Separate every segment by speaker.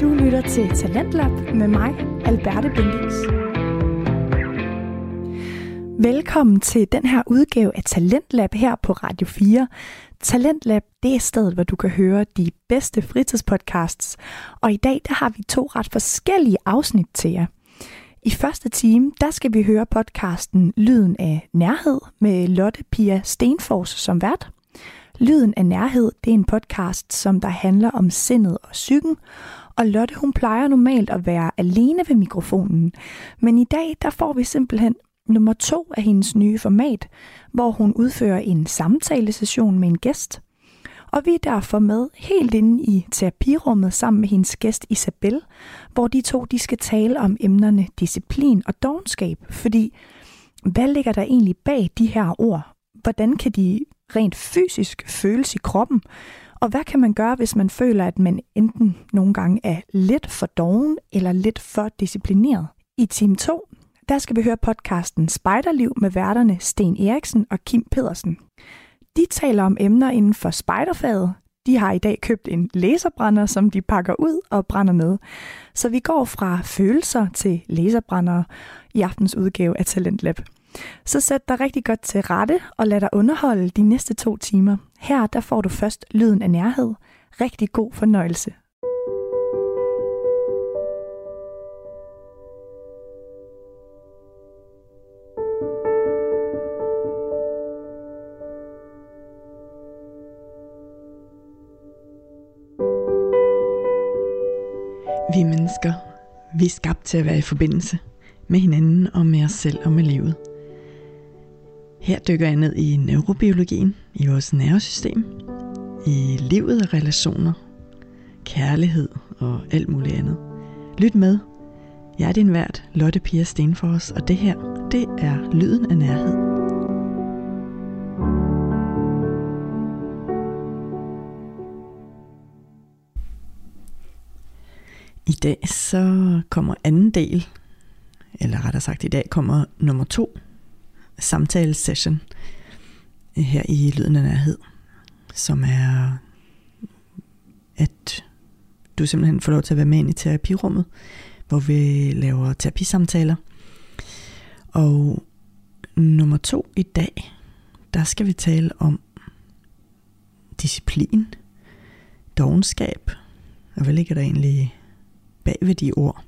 Speaker 1: Du lytter til Talentlab med mig, Alberte Bendix. Velkommen til den her udgave af Talentlab her på Radio 4. Talentlab, det er stedet, hvor du kan høre de bedste fritidspodcasts. Og i dag, der har vi to ret forskellige afsnit til jer. I første time, der skal vi høre podcasten Lyden af Nærhed med Lotte Pia Stenfors som vært. Lyden af Nærhed, det er en podcast, som der handler om sindet og psyken, og Lotte hun plejer normalt at være alene ved mikrofonen. Men i dag, der får vi simpelthen nummer to af hendes nye format, hvor hun udfører en samtalesession med en gæst. Og vi er derfor med helt inde i terapirummet sammen med hendes gæst Isabel, hvor de to de skal tale om emnerne disciplin og dogenskab. Fordi hvad ligger der egentlig bag de her ord? Hvordan kan de rent fysisk føles i kroppen? Og hvad kan man gøre, hvis man føler, at man enten nogle gange er lidt for doven eller lidt for disciplineret? I time 2, der skal vi høre podcasten Spejderliv med værterne Sten Eriksen og Kim Pedersen. De taler om emner inden for spejderfaget. De har i dag købt en laserbrænder, som de pakker ud og brænder med. Så vi går fra følelser til laserbrændere i aftens udgave af Talentlab. Så sæt dig rigtig godt til rette og lad dig underholde de næste to timer. Her der får du først lyden af nærhed. Rigtig god fornøjelse.
Speaker 2: Vi mennesker, vi er skabt til at være i forbindelse med hinanden og med os selv og med livet. Her dykker jeg ned i neurobiologien, i vores nervesystem, i livet og relationer, kærlighed og alt muligt andet. Lyt med. Jeg er din vært, Lotte Pia Stenfors, og det her, det er Lyden af Nærhed. I dag så kommer anden del, eller rettere sagt i dag kommer nummer to samtalesession øh, her i Lyden af Nærhed, som er, at du simpelthen får lov til at være med ind i terapirummet, hvor vi laver terapisamtaler. Og nummer to i dag, der skal vi tale om disciplin, dogenskab, og hvad ligger der egentlig bag ved de ord?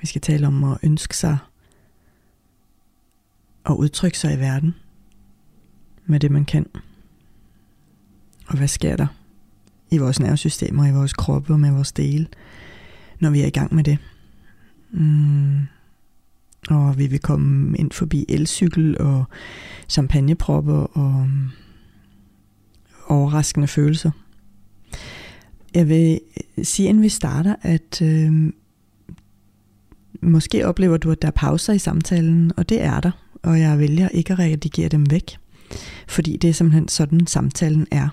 Speaker 2: Vi skal tale om at ønske sig og udtrykke sig i verden med det, man kan. Og hvad sker der i vores nervesystemer, i vores kroppe og med vores dele, når vi er i gang med det. Mm. Og vi vil komme ind forbi elcykel og champagnepropper og overraskende følelser. Jeg vil sige, inden vi starter, at øh, måske oplever du, at der er pauser i samtalen, og det er der og jeg vælger ikke at redigere dem væk, fordi det er simpelthen sådan, samtalen er.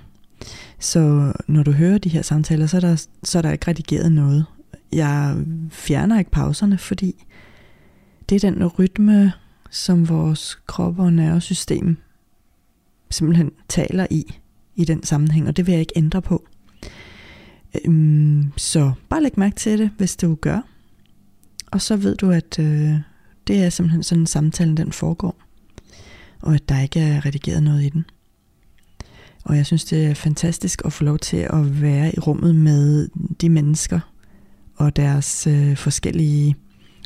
Speaker 2: Så når du hører de her samtaler, så er der, så er der ikke redigeret noget. Jeg fjerner ikke pauserne, fordi det er den rytme, som vores krop og nervesystem simpelthen taler i, i den sammenhæng, og det vil jeg ikke ændre på. Øhm, så bare læg mærke til det, hvis du gør. Og så ved du, at øh, det er simpelthen sådan, samtalen den foregår. Og at der ikke er redigeret noget i den. Og jeg synes, det er fantastisk at få lov til at være i rummet med de mennesker og deres øh, forskellige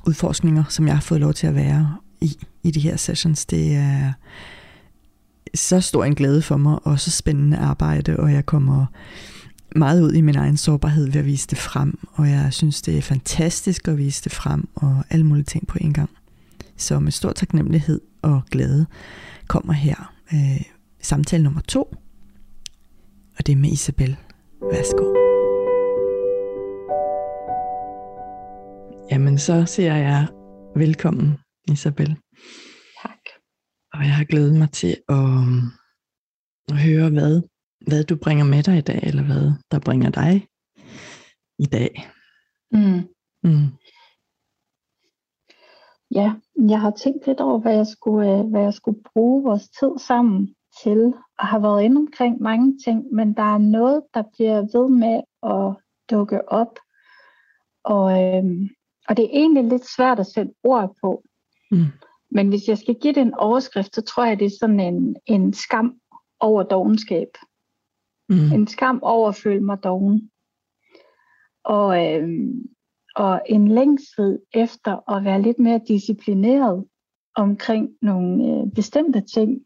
Speaker 2: udforskninger, som jeg har fået lov til at være i, i de her sessions. Det er så stor en glæde for mig, og så spændende arbejde, og jeg kommer meget ud i min egen sårbarhed ved at vise det frem, og jeg synes, det er fantastisk at vise det frem, og alle mulige ting på en gang. Så med stor taknemmelighed og glæde kommer her øh, samtale nummer to, og det er med Isabel. Værsgo. Jamen, så siger jeg velkommen, Isabel.
Speaker 3: Tak.
Speaker 2: Og jeg har glædet mig til at, at høre, hvad, hvad du bringer med dig i dag, eller hvad der bringer dig i dag.
Speaker 3: Mm.
Speaker 2: Mm.
Speaker 3: Ja, jeg har tænkt lidt over, hvad jeg skulle, øh, hvad jeg skulle bruge vores tid sammen til, og har været inde omkring mange ting, men der er noget, der bliver ved med at dukke op. Og, øhm, og det er egentlig lidt svært at sætte ord på. Mm. Men hvis jeg skal give det en overskrift, så tror jeg, det er sådan en, en skam over dogenskab. Mm. En skam over at føle mig dogen. Og, øhm, og en længsel efter at være lidt mere disciplineret omkring nogle øh, bestemte ting.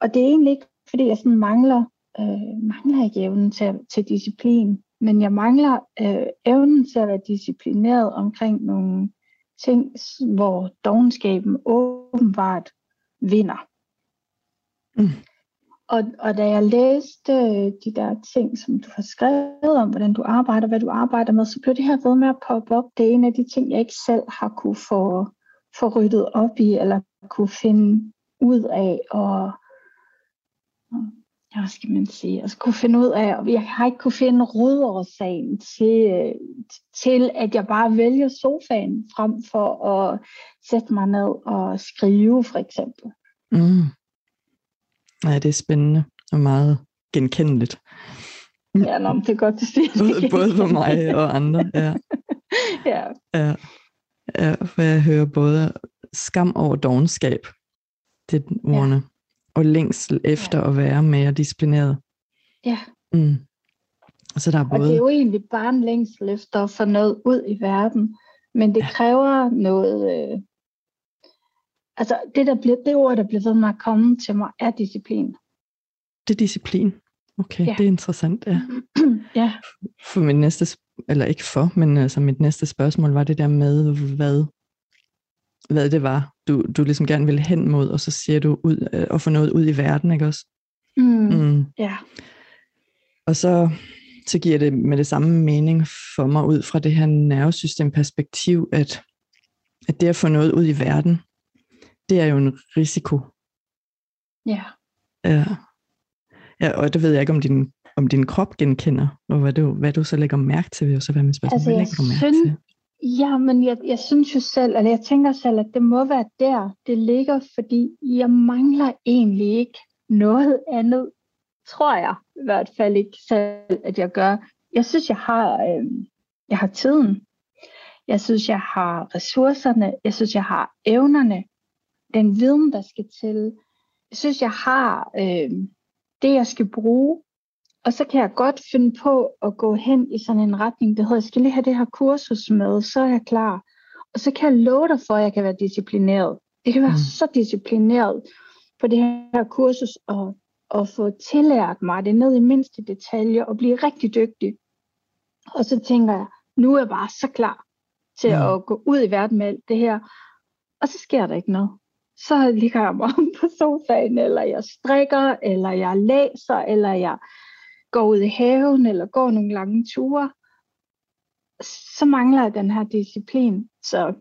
Speaker 3: Og det er egentlig ikke, fordi jeg sådan mangler, øh, mangler ikke evnen til, til disciplin, men jeg mangler øh, evnen til at være disciplineret omkring nogle ting, hvor dogenskaben åbenbart vinder. Mm. Og, og da jeg læste øh, de der ting, som du har skrevet om, hvordan du arbejder, hvad du arbejder med, så blev det her ved med at poppe op. Det er en af de ting, jeg ikke selv har kunne få, få ryddet op i, eller kunne finde ud af, og ja, hvad skal man sige, altså kunne finde ud af, og jeg har ikke kunne finde rodårsagen til, øh, til, at jeg bare vælger sofaen frem for at sætte mig ned og skrive, for eksempel. Mm.
Speaker 2: Ja, det er spændende og meget genkendeligt.
Speaker 3: Ja, nå, det er godt, du siger
Speaker 2: det. Både for mig og andre, ja.
Speaker 3: ja.
Speaker 2: ja. Ja, for jeg hører både skam over dogenskab, det er ordene, ja. og længsel efter ja. at være mere disciplineret.
Speaker 3: Ja.
Speaker 2: Mm. Så der er både...
Speaker 3: Og det er jo egentlig bare en længsel efter at få noget ud i verden, men det ja. kræver noget... Øh... Altså, det, der bliver, det ord, der bliver ved med at komme til mig, er disciplin.
Speaker 2: Det er disciplin. Okay, ja. det er interessant, ja.
Speaker 3: ja.
Speaker 2: For mit næste, eller ikke for, men altså mit næste spørgsmål var det der med, hvad, hvad det var, du, du ligesom gerne ville hen mod, og så siger du ud øh, og få noget ud i verden, ikke også?
Speaker 3: Mm, mm. Ja.
Speaker 2: Og så, så giver det med det samme mening for mig ud fra det her nervesystemperspektiv, at, at det at få noget ud i verden, det er jo en risiko.
Speaker 3: Ja.
Speaker 2: Ja. Ja, og det ved jeg ikke, om din, om din krop genkender, og hvad du, hvad du så lægger mærke til, vil jo så være mit spørgsmål. Altså, hvad lægger du mærke synes, til?
Speaker 3: Ja, men jeg, jeg synes jo selv, eller jeg tænker selv, at det må være der, det ligger, fordi jeg mangler egentlig ikke noget andet, tror jeg i hvert fald ikke selv, at jeg gør. Jeg synes, jeg har, øh, jeg har tiden. Jeg synes, jeg har ressourcerne. Jeg synes, jeg har evnerne. Den viden, der skal til. Jeg synes, jeg har øh, det, jeg skal bruge. Og så kan jeg godt finde på at gå hen i sådan en retning, der hedder, jeg skal lige have det her kursus med, så er jeg klar. Og så kan jeg love dig for, at jeg kan være disciplineret. Det kan være mm. så disciplineret på det her kursus, og, og få tillært mig det ned i mindste detaljer, og blive rigtig dygtig. Og så tænker jeg, nu er jeg bare så klar til mm. at gå ud i verden med alt det her. Og så sker der ikke noget så ligger jeg mig om på sofaen, eller jeg strikker, eller jeg læser, eller jeg går ud i haven, eller går nogle lange ture. Så mangler jeg den her disciplin. Så,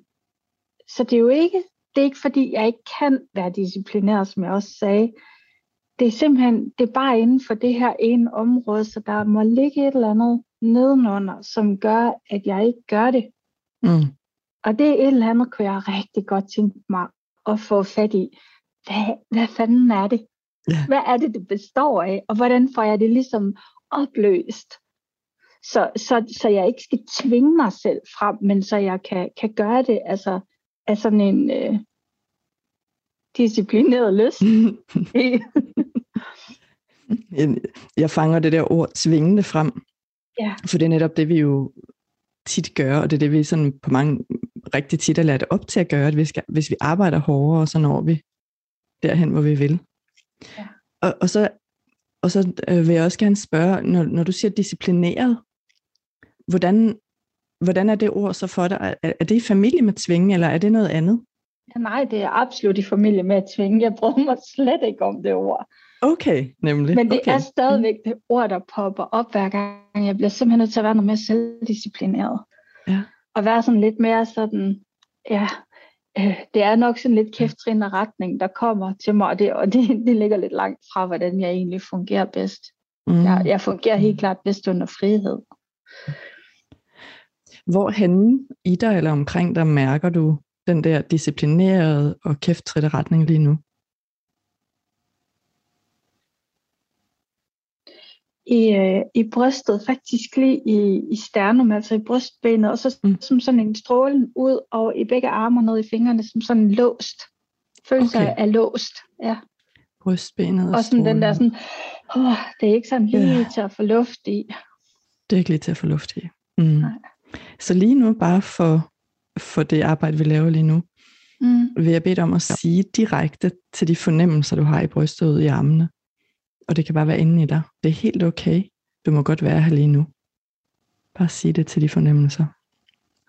Speaker 3: så det er jo ikke, det er ikke fordi, jeg ikke kan være disciplineret, som jeg også sagde. Det er simpelthen, det er bare inden for det her ene område, så der må ligge et eller andet nedenunder, som gør, at jeg ikke gør det. Mm. Og det er et eller andet, kunne jeg rigtig godt tænke mig at få fat i, hvad, hvad fanden er det? Ja. Hvad er det, det består af? Og hvordan får jeg det ligesom opløst? Så, så, så jeg ikke skal tvinge mig selv frem, men så jeg kan, kan gøre det altså, af sådan en øh, disciplineret lyst.
Speaker 2: jeg fanger det der ord tvingende frem.
Speaker 3: Ja.
Speaker 2: For det er netop det, vi jo tit gør, og det er det, vi sådan på mange rigtig tit er lært op til at gøre, at vi skal, hvis vi arbejder hårdere, så når vi derhen, hvor vi vil. Ja. Og, og så, og så øh, vil jeg også gerne spørge, når, når du siger disciplineret, hvordan, hvordan er det ord så for dig? Er, er det i familie med tvinge, eller er det noget andet?
Speaker 3: Ja, nej, det er absolut i familie med at tvinge. Jeg bryder mig slet ikke om det ord.
Speaker 2: Okay, nemlig.
Speaker 3: Men det
Speaker 2: okay.
Speaker 3: er stadigvæk det ord, der popper op hver gang. Jeg bliver simpelthen nødt til at være noget mere selvdisciplineret.
Speaker 2: Ja.
Speaker 3: Og være sådan lidt mere sådan, ja, øh, det er nok sådan lidt kæftrinde retning, der kommer til mig, og, det, og det, det ligger lidt langt fra, hvordan jeg egentlig fungerer bedst. Mm. Jeg, jeg fungerer helt klart bedst under frihed.
Speaker 2: Hvor henne i dig eller omkring dig mærker du den der disciplinerede og kæfttritte retning lige nu?
Speaker 3: I, øh, i brystet, faktisk lige i, i sternum, altså i brystbenet, og så mm. som sådan en strålen ud og i begge arme og ned i fingrene, som sådan låst. Følelse okay. af låst, ja.
Speaker 2: Brystbenet og,
Speaker 3: og sådan den der sådan, åh, det er ikke sådan lige yeah. til at få luft i.
Speaker 2: Det er ikke lige til at få luft i. Mm. Nej. Så lige nu, bare for, for det arbejde, vi laver lige nu, mm. vil jeg bede dig om at sige direkte til de fornemmelser, du har i brystet ud i armene. Og det kan bare være inde i dig. Det er helt okay. Du må godt være her lige nu. Bare sig det til de fornemmelser.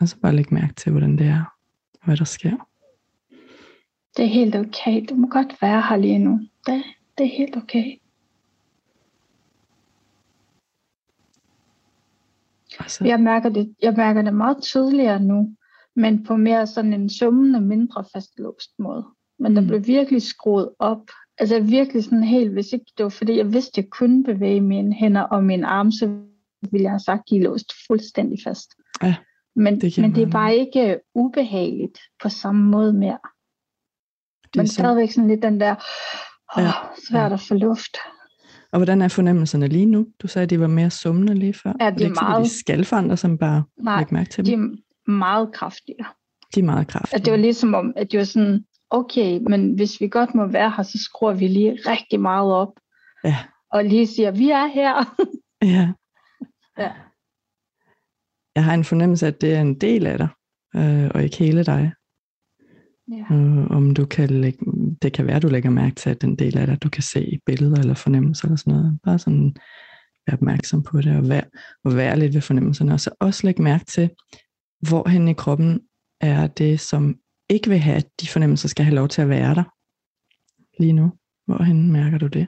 Speaker 2: Og så bare læg mærke til, hvordan det er, og hvad der sker.
Speaker 3: Det er helt okay. Du må godt være her lige nu. Det, det er helt okay. Altså. Jeg, mærker det, jeg mærker det meget tydeligere nu, men på mere sådan en summende, mindre fastlåst måde. Men mm. der blev virkelig skruet op. Altså virkelig sådan helt, hvis ikke det var fordi, jeg vidste, at jeg kunne bevæge mine hænder og mine arme, så ville jeg have sagt, at de låst fuldstændig fast. Ja, men det, men det er bare ikke ubehageligt på samme måde mere. Det men så... stadigvæk sådan lidt den der, åh, ja, svært ja. at få luft.
Speaker 2: Og hvordan er fornemmelserne lige nu? Du sagde, at de var mere summende lige før. Ja, de er, det ikke, meget... de skal forandre sig, bare Nej, mærke til
Speaker 3: dem? de er meget kraftigere.
Speaker 2: De er meget kraftige.
Speaker 3: At det var ligesom om, at det var sådan, okay, men hvis vi godt må være her, så skruer vi lige rigtig meget op. Ja. Og lige siger, vi er her. ja.
Speaker 2: ja. Jeg har en fornemmelse af, at det er en del af dig, øh, og ikke hele dig. Ja. Øh, om du kan lægge, det kan være, du lægger mærke til, at den del af dig, du kan se billeder eller fornemmelser eller sådan noget. Bare sådan være opmærksom på det, og være, og være lidt ved fornemmelserne. Og så også lægge mærke til, hvor hen i kroppen er det, som ikke vil have, at de fornemmelser skal have lov til at være der lige nu. Hvorhen mærker du det?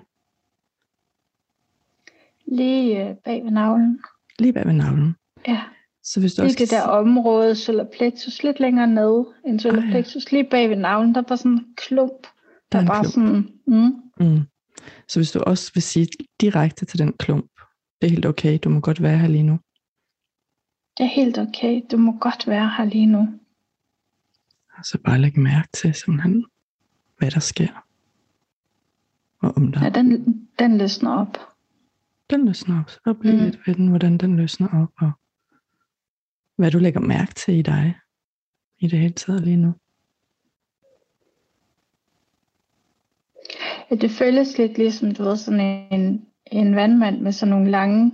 Speaker 3: Lige øh, bag ved navlen.
Speaker 2: Lige bag ved navlen.
Speaker 3: Ja. Så hvis du lige også det der område, solar plexus, lidt længere ned end solar ah, plexus, ja. lige bag ved navlen, der var sådan en klump. Der, der er bare klump. sådan, mm.
Speaker 2: Mm. Så hvis du også vil sige direkte til den klump, det er helt okay, du må godt være her lige nu.
Speaker 3: Det er helt okay, du må godt være her lige nu.
Speaker 2: Så bare læg mærke til simpelthen, hvad der sker. Og om der...
Speaker 3: Ja, den, den løsner op.
Speaker 2: Den løsner op. Så bliv mm. lidt ved den, hvordan den løsner op. Og hvad du lægger mærke til i dig. I det hele taget lige nu.
Speaker 3: Ja, det føles lidt ligesom, du ved, sådan en, en vandmand med sådan nogle lange,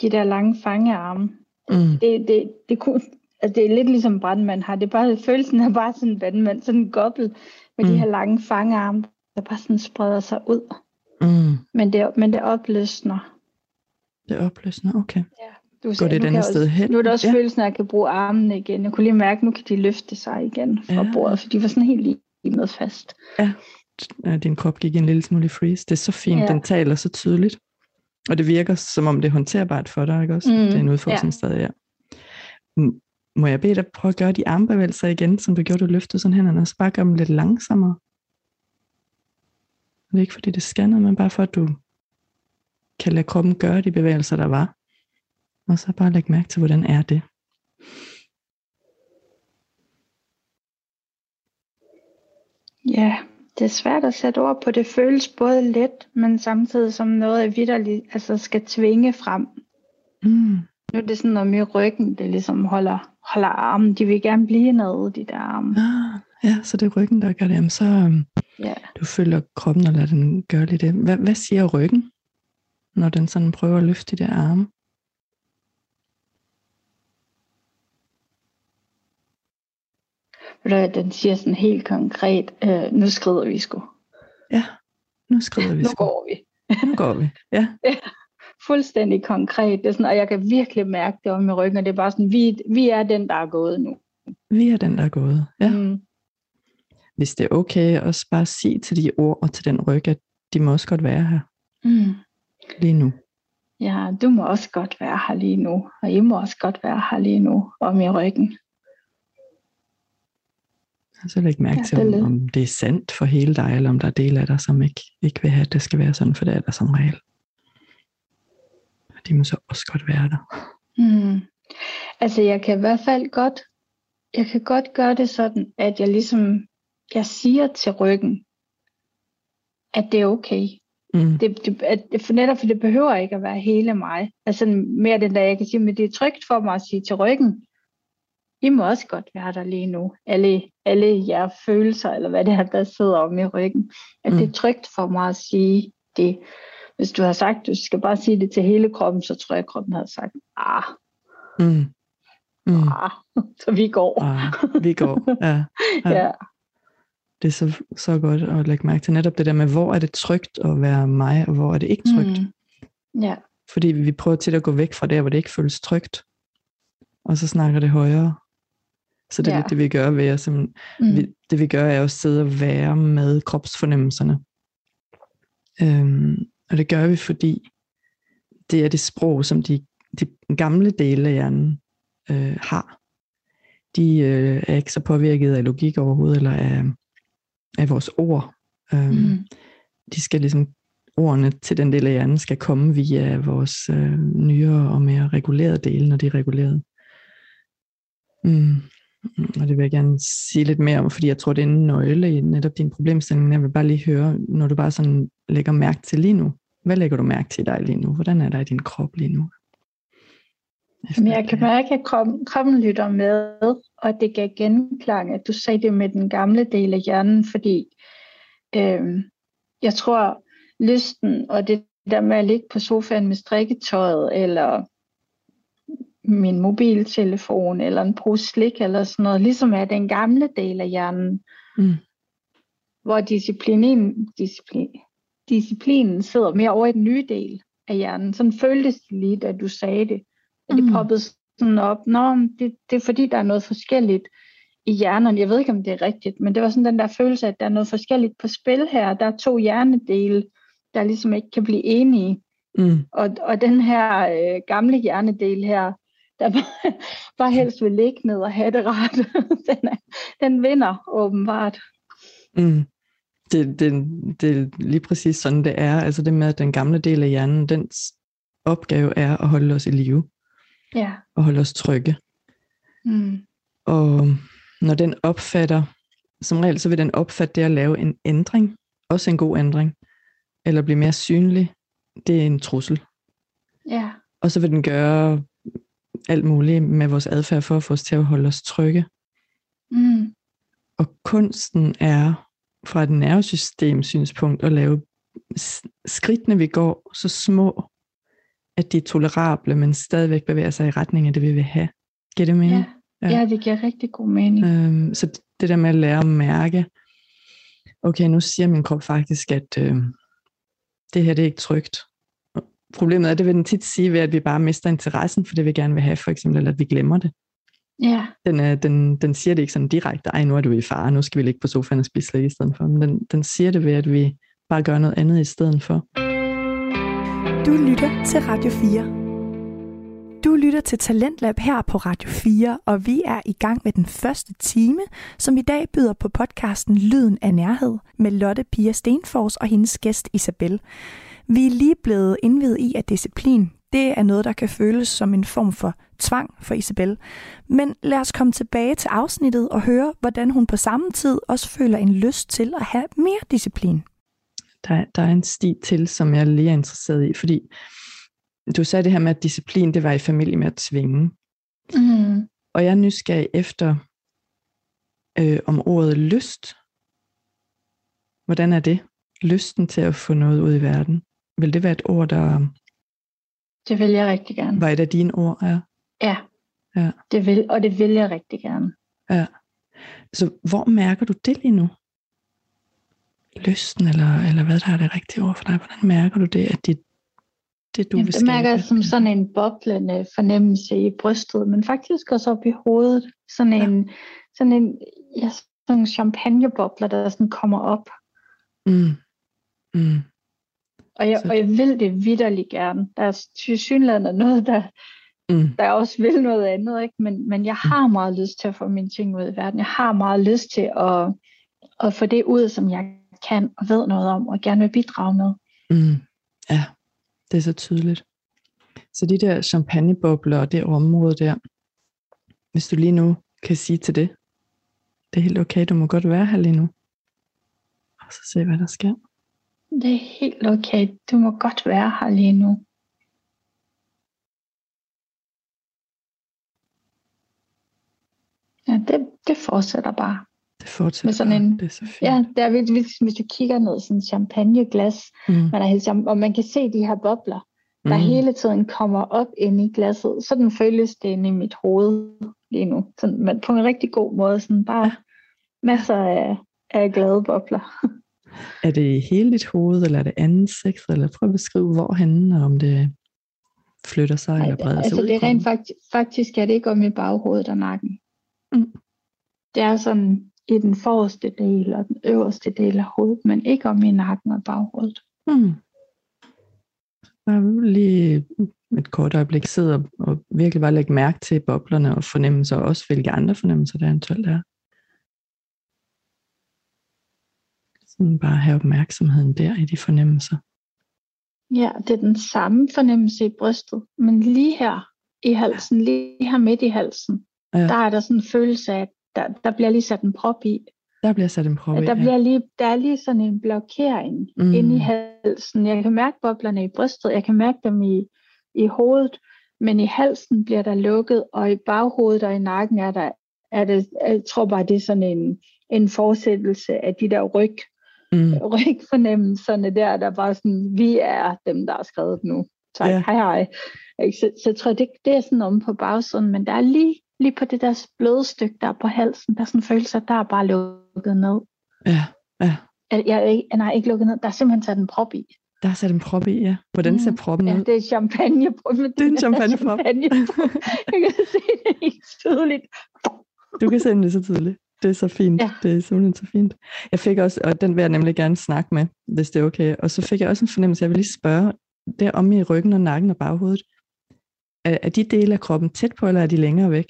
Speaker 3: de der lange fangearme. Mm. Det, det, det, kunne, Altså det er lidt ligesom brandmand har. Det er bare, følelsen er bare sådan en vandmand, sådan en gobbel med mm. de her lange fangearme, der bare sådan spreder sig ud. Mm. Men, det, men det opløsner.
Speaker 2: Det opløsner, okay. Ja. Du Går det et andet sted hen?
Speaker 3: Nu er det også ja. følelsen af, at jeg kan bruge armene igen. Jeg kunne lige mærke, at nu kan de løfte sig igen fra ja. bordet, for de var sådan helt med fast.
Speaker 2: Ja, din krop gik en lille smule i freeze. Det er så fint, ja. den taler så tydeligt. Og det virker, som om det er håndterbart for dig, ikke også? Mm. Det er en udfordring ja. stadig, ja. Må jeg bede dig prøve at gøre de armbevægelser igen, som du gjorde, du løftede sådan hænderne, og så bare gøre dem lidt langsommere. Det er ikke fordi det skal noget, men bare for at du kan lade kroppen gøre de bevægelser, der var. Og så bare lægge mærke til, hvordan er det.
Speaker 3: Ja, det er svært at sætte ord på. Det føles både let, men samtidig som noget, jeg vidderligt altså skal tvinge frem. Mm. Nu er det sådan noget med ryggen, det ligesom holder, holder armen. De vil gerne blive nede, de der arme.
Speaker 2: Ah, ja, så det er ryggen, der gør det. Jamen, så øhm, ja. du følger kroppen og lader den gøre lidt det. Hvad, hvad siger ryggen, når den sådan prøver at løfte de der arme?
Speaker 3: Den siger sådan helt konkret, øh, nu skrider vi sgu.
Speaker 2: Ja, nu skrider vi
Speaker 3: Nu går vi.
Speaker 2: nu går vi, ja. ja
Speaker 3: fuldstændig konkret. Det er sådan, og jeg kan virkelig mærke det om i ryggen, og det er bare sådan, vi, vi er den, der er gået nu.
Speaker 2: Vi er den, der er gået, ja. Mm. Hvis det er okay, også bare sige til de ord og til den ryg, at de må også godt være her. Mm. Lige nu.
Speaker 3: Ja, du må også godt være her lige nu, og I må også godt være her lige nu, om i ryggen.
Speaker 2: Og så læg mærke ja, til, om, om det er sandt for hele dig, eller om der er dele af dig, som ikke, ikke vil have, at det skal være sådan, for det er der som regel de må så også godt være der.
Speaker 3: Mm. Altså jeg kan i hvert fald godt, jeg kan godt gøre det sådan, at jeg ligesom, jeg siger til ryggen, at det er okay.
Speaker 2: Mm.
Speaker 3: Det, det, at, det, for netop for det behøver ikke at være hele mig. Altså mere den der, jeg kan sige, men det er trygt for mig at sige til ryggen, I må også godt være der lige nu. Alle, alle jeres følelser, eller hvad det er, der sidder om i ryggen. At mm. det er trygt for mig at sige det. Hvis du har sagt, du skal bare sige det til hele kroppen, så tror jeg, at kroppen har sagt, ah,
Speaker 2: Mm. Mm.
Speaker 3: ah, så vi går.
Speaker 2: Ah, vi går. Ja. Ja.
Speaker 3: ja.
Speaker 2: Det er så, så godt at lægge mærke til netop det der med, hvor er det trygt at være mig, og hvor er det ikke trygt.
Speaker 3: Mm. Ja.
Speaker 2: Fordi vi prøver til at gå væk fra der, hvor det ikke føles trygt. Og så snakker det højere. Så det er
Speaker 3: Ja.
Speaker 2: lidt det, vi gør ved at
Speaker 3: Mm.
Speaker 2: vi, det vi gør, er at sidde og være med kropsfornemmelserne. Øhm, og det gør vi, fordi det er det sprog, som de, de gamle dele af hjernen øh, har. De øh, er ikke så påvirket af logik overhovedet, eller af, af vores ord. Øhm,
Speaker 3: Mm.
Speaker 2: de skal ligesom, ordene til den del af hjernen skal komme via vores øh, nyere og mere regulerede dele, når de er regulerede. Mm. Mm, Og det vil jeg gerne sige lidt mere om, fordi jeg tror, det er en nøgle i netop din problemstilling. Jeg vil bare lige høre, når du bare sådan lægger mærke til lige nu. Hvad lægger du mærke til dig lige nu? Hvordan er der i din krop lige nu?
Speaker 3: Men jeg kan mærke, at kroppen, kroppen lytter med, og det gav genklang, at du sagde det med den gamle del af hjernen, fordi øh, jeg tror, lysten og det der med at ligge på sofaen med strikketøjet, eller min mobiltelefon, eller en pose slik, eller sådan noget, ligesom er den gamle del af hjernen,
Speaker 2: Mm.
Speaker 3: hvor disciplinen, disciplin, disciplinen sidder mere over i den nye del af hjernen. Sådan føltes det lige, da du sagde det. At det
Speaker 2: Mm.
Speaker 3: poppede sådan op. Nå, det, det er fordi, der er noget forskelligt i hjernen. Jeg ved ikke, om det er rigtigt, men det var sådan den der følelse, at der er noget forskelligt på spil her. Der er to hjernedele, der ligesom ikke kan blive enige.
Speaker 2: Mm.
Speaker 3: Og, og den her øh, gamle hjernedel her, der bare, bare helst vil ligge ned og have det rart, den, er, den vinder åbenbart.
Speaker 2: Mm. Det, det, det er lige præcis sådan, det er. Altså det med, at den gamle del af hjernen, dens opgave er at holde os i live
Speaker 3: Ja.
Speaker 2: og holde os trygge.
Speaker 3: Mm.
Speaker 2: Og når den opfatter, som regel så vil den opfatte det at lave en ændring, også en god ændring, eller blive mere synlig, det er en trussel.
Speaker 3: Ja.
Speaker 2: Og så vil den gøre alt muligt med vores adfærd for at få os til at holde os trygge.
Speaker 3: Mm.
Speaker 2: Og kunsten er fra et nervesystems synspunkt at lave skridtene, vi går, så små, at de er tolerable, men stadigvæk bevæger sig i retning af det, vi vil have. Giver det mening?
Speaker 3: Ja.
Speaker 2: Ja.
Speaker 3: ja, det giver rigtig god mening.
Speaker 2: Øhm, så det der med at lære at mærke, okay, nu siger min krop faktisk, at øh, det her det er ikke trygt. Problemet er, det vil den tit sige ved, at vi bare mister interessen for det, vi gerne vil have, for eksempel, eller at vi glemmer det.
Speaker 3: Ja.
Speaker 2: Den, er, den, den siger det ikke sådan direkte, ej, nu er du i fare, nu skal vi ligge på sofaen og spise slik i stedet for. Men den, den siger det ved, at vi bare gør noget andet i stedet for.
Speaker 1: Du lytter til Radio 4. Du lytter til Talentlab her på Radio 4, og vi er i gang med den første time, som i dag byder på podcasten Lyden af Nærhed med Lotte Pia Stenfors og hendes gæst Isabel. Vi er lige blevet indvidet i, at disciplin det er noget, der kan føles som en form for tvang for Isabel. Men lad os komme tilbage til afsnittet og høre, hvordan hun på samme tid også føler en lyst til at have mere disciplin.
Speaker 2: Der, der er en sti til, som jeg lige er interesseret i, fordi du sagde det her med, at disciplin, det var i familie med at tvinge.
Speaker 3: Mm.
Speaker 2: Og jeg er nysgerrig efter, øh, om ordet lyst. Hvordan er det? Lysten til at få noget ud i verden. Vil det være et ord, der
Speaker 3: Det vil jeg rigtig gerne.
Speaker 2: var et af dine ord? Ja.
Speaker 3: Ja.
Speaker 2: Ja.
Speaker 3: Det vil, og det vil jeg rigtig gerne.
Speaker 2: ja. Så hvor mærker du det lige nu? Lysten, eller, eller hvad der er det rigtige ord for dig? Hvordan mærker du det, at det, det du
Speaker 3: Jamen,
Speaker 2: vil
Speaker 3: det mærker jeg som sådan en boblende fornemmelse i brystet, men faktisk også op i hovedet. Sådan en, sådan en ja, sådan champagnebobler, der sådan kommer op.
Speaker 2: Mm. Mm.
Speaker 3: Og jeg, og jeg vil det vidderligt gerne. Der er tilsyneladende noget, der,
Speaker 2: Mm.
Speaker 3: der også vil noget andet. Ikke? Men, men jeg har meget lyst til at få mine ting ud i verden. Jeg har meget lyst til at, at få det ud, som jeg kan og ved noget om, og gerne vil bidrage med.
Speaker 2: Mm. Ja, det er så tydeligt. Så de der champagnebobler og det område der, hvis du lige nu kan sige til det, det er helt okay, du må godt være her lige nu. Og så se, hvad der sker.
Speaker 3: Det er helt okay. Du må godt være her lige nu. Ja, det, det fortsætter bare.
Speaker 2: Det fortsætter
Speaker 3: Med sådan
Speaker 2: bare.
Speaker 3: en-
Speaker 2: Det er så fint.
Speaker 3: Ja, det er, hvis, hvis, hvis du kigger ned i sådan en champagneglas,
Speaker 2: Mm.
Speaker 3: man er og man kan se de her bobler, der
Speaker 2: Mm.
Speaker 3: hele tiden kommer op ind i glasset. Sådan føles det inde i mit hoved lige nu. Sådan, men på en rigtig god måde. Sådan bare masser af, af glade bobler.
Speaker 2: Er det i hele dit hoved, eller er det ansigt, eller prøv at beskrive hvorhen, og om det flytter sig, eller breder sig
Speaker 3: altså
Speaker 2: ud
Speaker 3: det er rent faktisk, faktisk er det ikke om i baghovedet og nakken.
Speaker 2: Mm.
Speaker 3: Det er sådan i den forreste del og den øverste del af hovedet, men ikke om i nakken og baghovedet.
Speaker 2: Mm. Bare lige et kort øjeblik sidde og, og virkelig bare lægge mærke til boblerne og fornemmelser, og også hvilke andre fornemmelser der eventuelt er. Sådan bare have opmærksomheden der i de fornemmelser.
Speaker 3: Ja, det er den samme fornemmelse i brystet, men lige her i halsen, lige her midt i halsen,
Speaker 2: Ja.
Speaker 3: der er der sådan en følelse af, at der, der bliver lige sat en prop i.
Speaker 2: Der bliver sat en prop i.
Speaker 3: Der, bliver lige, der er lige sådan en blokering
Speaker 2: mm.
Speaker 3: inde i halsen. Jeg kan mærke boblerne i brystet, jeg kan mærke dem i, i hovedet, men i halsen bliver der lukket, og i baghovedet og i nakken er der, er det, jeg tror bare, det er sådan en, en fortsættelse af de der ryg,
Speaker 2: Mm.
Speaker 3: rygfornemmelserne der, der bare sådan, vi er dem, der har skrevet nu. Tak,
Speaker 2: ja.
Speaker 3: hej hej. Så, så jeg tror, det, det er sådan om på bagsiden, men der er lige, lige på det der bløde stykke, der er på halsen, der er sådan en følelse, at der er bare lukket ned.
Speaker 2: Ja, ja.
Speaker 3: Jeg, jeg, er ikke- nej, ikke lukket ned. Der er simpelthen sat en prop i.
Speaker 2: Der er sat en prop i, ja. Hvordan ser
Speaker 3: Mm.
Speaker 2: proppen
Speaker 3: Ja,
Speaker 2: ud?
Speaker 3: det er champagne.
Speaker 2: Det er en champagneprop.
Speaker 3: champagneprop. Jeg kan se det helt tydeligt.
Speaker 2: Du kan se det så tydeligt. Det er så fint.
Speaker 3: Ja.
Speaker 2: Det er simpelthen så fint. Jeg fik også, og den vil jeg nemlig gerne snakke med, hvis det er okay. Og så fik jeg også en fornemmelse, jeg vil lige spørge, der om i ryggen og nakken og baghovedet, er, er de dele af kroppen tæt på, eller er de længere væk?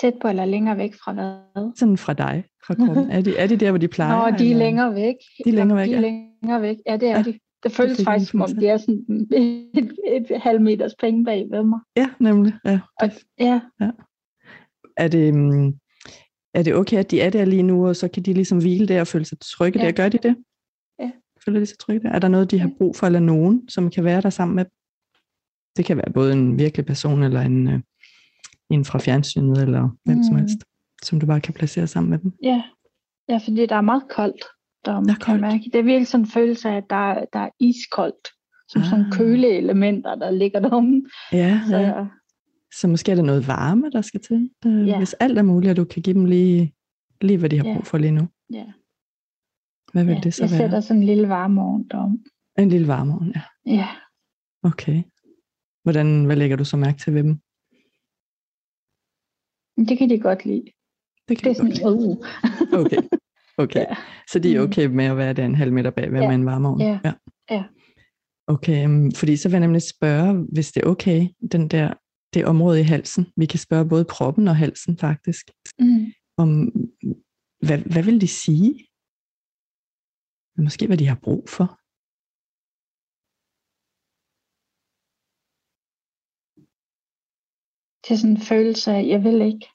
Speaker 3: Tæt på eller længere væk fra hvad?
Speaker 2: Sådan fra dig, fra kroppen. Er de, er de der, hvor de plejer?
Speaker 3: Nå, de er
Speaker 2: eller?
Speaker 3: længere væk.
Speaker 2: De er længere væk,
Speaker 3: de er
Speaker 2: ja.
Speaker 3: længere væk. Ja, det er
Speaker 2: Ja,
Speaker 3: de. Det føles
Speaker 2: en
Speaker 3: faktisk som om,
Speaker 2: fornemmelse.
Speaker 3: de er sådan et, et, et halv meters penge bag ved mig.
Speaker 2: Ja, nemlig. Ja.
Speaker 3: Og, ja,
Speaker 2: Er det, mm, er det okay, at de er der lige nu, og så kan de ligesom hvile der og føle sig trygge
Speaker 3: Ja.
Speaker 2: der? Gør de det?
Speaker 3: Ja.
Speaker 2: Føler de sig trygge der? Er der noget, de har brug for, eller nogen, som kan være der sammen med dem? Det kan være både en virkelig person, eller en, øh, en fra fjernsynet, eller hvem som
Speaker 3: Mm.
Speaker 2: helst, som du bare kan placere sammen med dem.
Speaker 3: ja. ja, fordi der er meget koldt. Der,
Speaker 2: Der er
Speaker 3: kan jeg. Mærke. Det er virkelig sådan en følelse af, at der, der er iskoldt. Som ah. sådan køleelementer, der ligger deromme.
Speaker 2: Ja,
Speaker 3: Så,
Speaker 2: ja. Så måske er det noget varme, der skal til. Øh,
Speaker 3: Ja.
Speaker 2: Hvis alt er muligt, og du kan give dem lige, lige hvad de har
Speaker 3: Ja.
Speaker 2: brug for lige nu.
Speaker 3: ja.
Speaker 2: Hvad vil
Speaker 3: ja.
Speaker 2: det så
Speaker 3: Jeg
Speaker 2: være?
Speaker 3: sætter sådan en lille varmeovn derom.
Speaker 2: En lille varmeovn, ja.
Speaker 3: Ja.
Speaker 2: Okay. Hvordan, hvad lægger du så mærke til ved dem?
Speaker 3: Det kan de godt lide.
Speaker 2: Det kan
Speaker 3: Det er
Speaker 2: godt
Speaker 3: sådan,
Speaker 2: lide.
Speaker 3: uh.
Speaker 2: Okay. Okay.
Speaker 3: Ja.
Speaker 2: Så de er
Speaker 3: Mm.
Speaker 2: okay med at være der en halv meter bag,
Speaker 3: Ja.
Speaker 2: med en varmeovn?
Speaker 3: Ja.
Speaker 2: ja.
Speaker 3: Ja.
Speaker 2: Okay, um, fordi så vil jeg nemlig spørge, hvis det er okay, den der, det område i halsen. Vi kan spørge både kroppen og halsen faktisk,
Speaker 3: Mm.
Speaker 2: om hvad, hvad vil de sige? Måske hvad de har brug for.
Speaker 3: Det er sådan en følelse af, jeg vil ikke.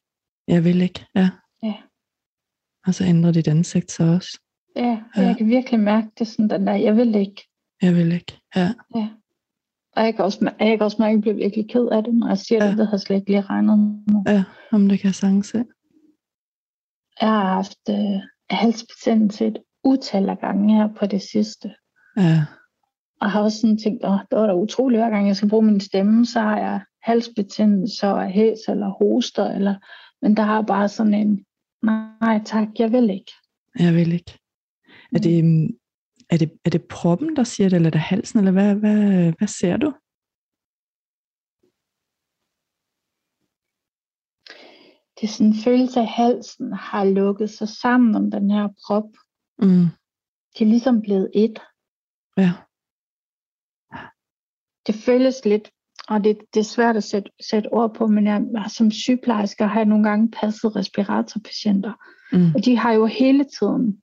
Speaker 2: Jeg vil ikke, ja. Og så ændrer dit ansigt så også.
Speaker 3: Ja,
Speaker 2: Ja.
Speaker 3: jeg kan virkelig mærke det sådan den der, jeg vil ikke.
Speaker 2: Jeg vil ikke, ja.
Speaker 3: Ja. Og jeg kan også, jeg kan også mærke, at jeg bliver virkelig ked af det, når jeg siger
Speaker 2: Ja.
Speaker 3: det. Det har slet ikke lige regnet med.
Speaker 2: Ja, om det kan jeg sagtens se.
Speaker 3: Jeg har haft øh, halsbetændelse et utal af gange her på det sidste.
Speaker 2: Ja,
Speaker 3: Og har også sådan tænkt, åh, det var da utroligt, hver gang jeg skal bruge min stemme, så har jeg halsbetændelse og hæs eller hoster. Eller, men der har bare sådan en, nej tak, jeg vil ikke.
Speaker 2: jeg vil ikke. Er det, mm, er det, er det proppen, der siger det, eller er det halsen, eller hvad, hvad, hvad ser du?
Speaker 3: Det er sådan en følelse af, at halsen har lukket sig sammen om den her prop.
Speaker 2: Mm,
Speaker 3: Det er ligesom blevet et.
Speaker 2: ja,
Speaker 3: det føles lidt, og det, det er svært at sætte, sætte ord på, men jeg, som sygeplejersker har jeg nogle gange passet respiratorpatienter,
Speaker 2: mm,
Speaker 3: og de har jo hele tiden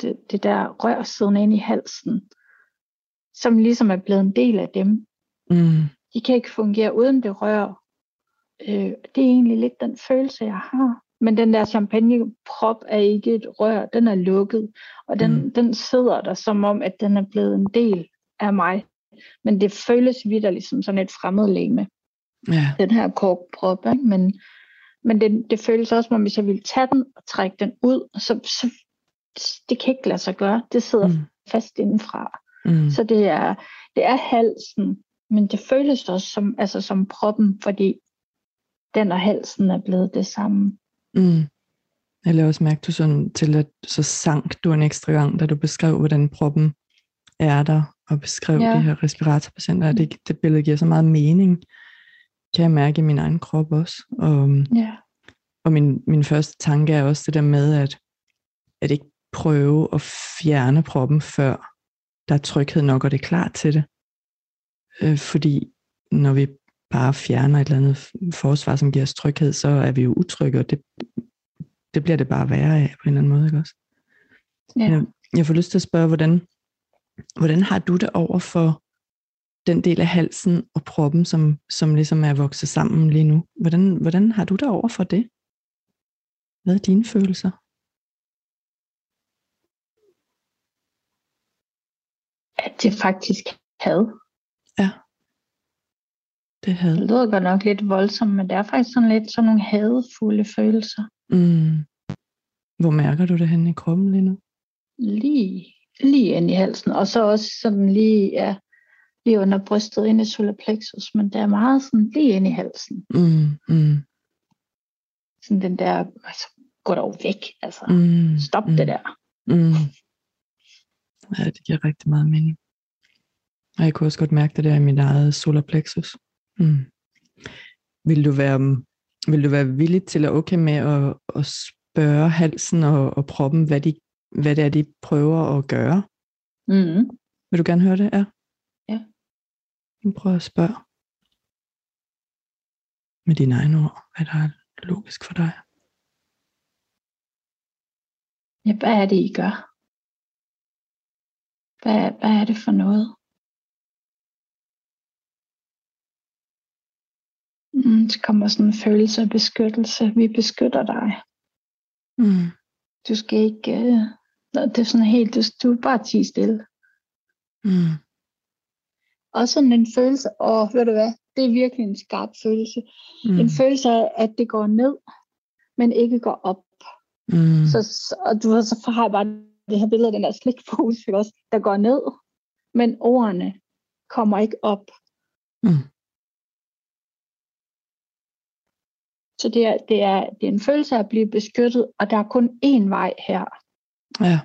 Speaker 3: det, det der rør siden ind i halsen, som ligesom er blevet en del af dem.
Speaker 2: mm,
Speaker 3: De kan ikke fungere uden det rør. Øh, det er egentlig lidt den følelse, jeg har. Men den der champagneprop er ikke et rør, den er lukket, og den, mm. den sidder der som om, at den er blevet en del af mig. Men det føles vidderligt som sådan et fremmedlegeme,
Speaker 2: Ja.
Speaker 3: den her korkprop. Ikke? Men, men det, det føles også som om, hvis jeg ville tage den og trække den ud, så, så det kan ikke lade sig gøre. Det sidder mm. Fast indenfra.
Speaker 2: Mm.
Speaker 3: Så det er, det er halsen, men det føles også som, altså som proppen, fordi den og halsen er blevet det samme.
Speaker 2: Mm. Jeg lavede også mærke du sådan til, at så sank du en ekstra gang, da du beskrev, hvordan proppen er der, og beskrev
Speaker 3: Ja.
Speaker 2: de her respiratorpatienter. og Det, det billede giver så meget mening, kan jeg mærke i min egen krop også. Og,
Speaker 3: Ja.
Speaker 2: og min, min første tanke er også det der med, at, at ikke prøve at fjerne proppen, før der er tryghed nok, og det er klar til det. Øh, fordi når vi bare fjerner et eller andet forsvar, som giver os tryghed, så er vi jo utrygge, og det, det bliver det bare værre af på en eller anden måde, ikke også?
Speaker 3: Ja.
Speaker 2: Jeg, jeg får lyst til at spørge, hvordan, hvordan har du det over for den del af halsen og proppen, som, som ligesom er vokset sammen lige nu? Hvordan, hvordan har du det over for det? Hvad er dine følelser?
Speaker 3: At det faktisk had.
Speaker 2: Det havde.
Speaker 3: Det lyder godt nok lidt voldsomt, men det er faktisk sådan lidt sådan nogle hadefulde følelser.
Speaker 2: Mm. Hvor mærker du det henne i kroppen lige nu?
Speaker 3: Lige, lige ind i halsen. Og så også sådan lige, ja, lige under brystet inde i solar plexus, men det er meget sådan lige ind i halsen.
Speaker 2: Mm, mm,
Speaker 3: Sådan den der, altså, gå dog væk, altså.
Speaker 2: mm,
Speaker 3: Stop
Speaker 2: mm,
Speaker 3: det der.
Speaker 2: Mm. Ja, det giver rigtig meget mening. Og jeg kunne også godt mærke det der i mit eget solar plexus. Mm. Vil du være, vil du være villig til at okay med at, at spørge halsen og, og proppen, hvad, de, hvad det er, de prøver at gøre?
Speaker 3: Mm.
Speaker 2: Vil du gerne høre det? Ja.
Speaker 3: Ja.
Speaker 2: Prøv at spørge. Med dine egne ord, hvad der er logisk for dig.
Speaker 3: Ja, hvad er det, I gør? Hvad, hvad er det for noget? Mm, så kommer sådan en følelse af beskyttelse. Vi beskytter dig.
Speaker 2: Mm.
Speaker 3: Du skal ikke... Øh, det er sådan helt... Du, du er bare tige stille.
Speaker 2: Mm.
Speaker 3: Og sådan en følelse... Åh, ved du hvad? Det er virkelig en skarp følelse.
Speaker 2: Mm.
Speaker 3: En følelse af, at det går ned, men ikke går op.
Speaker 2: Mm.
Speaker 3: Så, og du så har jeg bare det her billede af den der slikpose, også, der går ned, men ordene kommer ikke op.
Speaker 2: Mm.
Speaker 3: Så det er, det, er, det er en følelse af at blive beskyttet, og der er kun én vej her.
Speaker 2: Ja.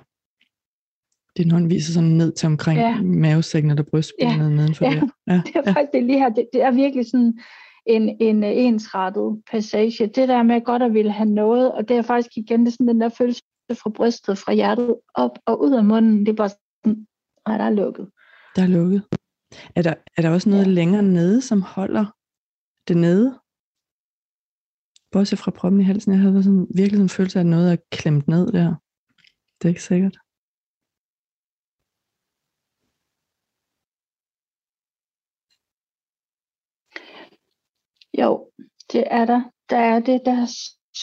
Speaker 2: Det når den viser sådan ned til omkring ja. Mavesækken eller brystbenet ja. nedenfor
Speaker 3: Ja.
Speaker 2: der. Ja.
Speaker 3: Det er
Speaker 2: Ja.
Speaker 3: faktisk det lige her, det, det er virkelig sådan en, en øh, ensrettet passage. Det der med godt at ville have noget, og det er faktisk igen det er sådan den der følelse fra brystet, fra hjertet op og ud af munden. Det er bare sådan, nej, der er lukket.
Speaker 2: Der er lukket. Er der, er der også noget.
Speaker 3: Ja.
Speaker 2: længere nede, som holder det nede? Bortset fra proppen i halsen. Jeg havde sådan, virkelig sådan en følelse af, at noget er klemt ned der. Det er ikke sikkert.
Speaker 3: Jo, det er der. Der er det der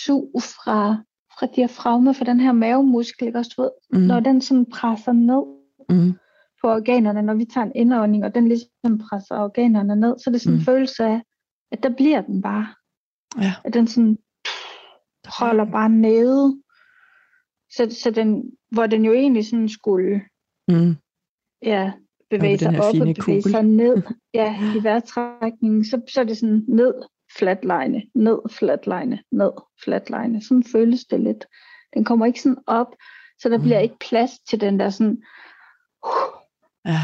Speaker 3: sug fra, fra diafragma, fra den her mavemuskel, ikke også, du ved,
Speaker 2: Mm.
Speaker 3: når den sådan presser ned
Speaker 2: Mm.
Speaker 3: på organerne, når vi tager en indånding, og den ligesom presser organerne ned, så er det sådan en
Speaker 2: Mm.
Speaker 3: følelse af, at der bliver den bare.
Speaker 2: Ja.
Speaker 3: At den sådan holder bare nede. Så, så den, hvor den jo egentlig sådan skulle
Speaker 2: Mm.
Speaker 3: ja, bevæge sig op og bevæge
Speaker 2: kuppel.
Speaker 3: sig ned ja, i vejrtrækningen, så, så er det sådan ned, flatline, ned, flatline, ned, flatline. Sådan føles det lidt. Den kommer ikke sådan op, så der
Speaker 2: Mm.
Speaker 3: bliver ikke plads til den der sådan,
Speaker 2: Ja.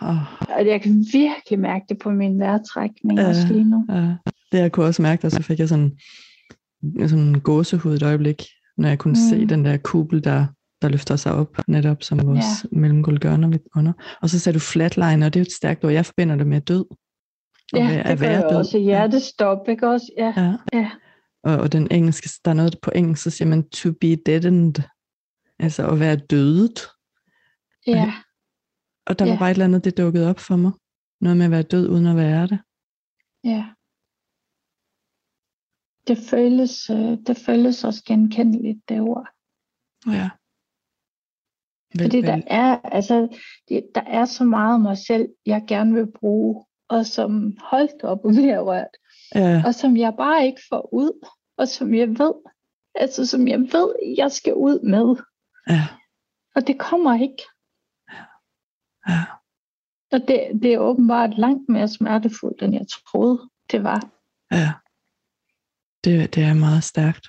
Speaker 2: Oh.
Speaker 3: og jeg kan virkelig mærke det på min vejrtrækning
Speaker 2: Ja.
Speaker 3: også lige nu.
Speaker 2: Ja, det jeg kunne også mærke, og så fik jeg sådan, sådan en gåsehud et øjeblik, når jeg kunne mm. se den der kuppel, der, der løfter sig op, netop som vores ja. mellemgulv gør, under. Og så sagde du flatline, og det er jo et stærkt ord. Jeg forbinder det med død. Og
Speaker 3: Ja,
Speaker 2: at
Speaker 3: det gør
Speaker 2: være
Speaker 3: jeg
Speaker 2: død.
Speaker 3: også. Hjertestop, ikke også? Ja,
Speaker 2: Ja.
Speaker 3: ja.
Speaker 2: Og, og den engelske, der er noget på engelsk, så siger man to be deadened. Altså at være dødet.
Speaker 3: ja.
Speaker 2: Og der var
Speaker 3: Ja.
Speaker 2: bare et eller andet, det dukkede op for mig. Noget med at være død, uden at være det.
Speaker 3: ja. Det, føles, øh, det føles også genkendeligt, det ord.
Speaker 2: Ja. Vel,
Speaker 3: Fordi der
Speaker 2: vel,
Speaker 3: er, altså, det, der er så meget af mig selv, jeg gerne vil bruge, og som holdt op og bliver rørt,
Speaker 2: ja,
Speaker 3: og som jeg bare ikke får ud, og som jeg ved, altså som jeg ved, jeg skal ud med,
Speaker 2: ja,
Speaker 3: og det kommer ikke.
Speaker 2: ja,
Speaker 3: Og det, det er åbenbart langt mere smertefuldt, end jeg troede, det var.
Speaker 2: ja. Det, det er meget stærkt.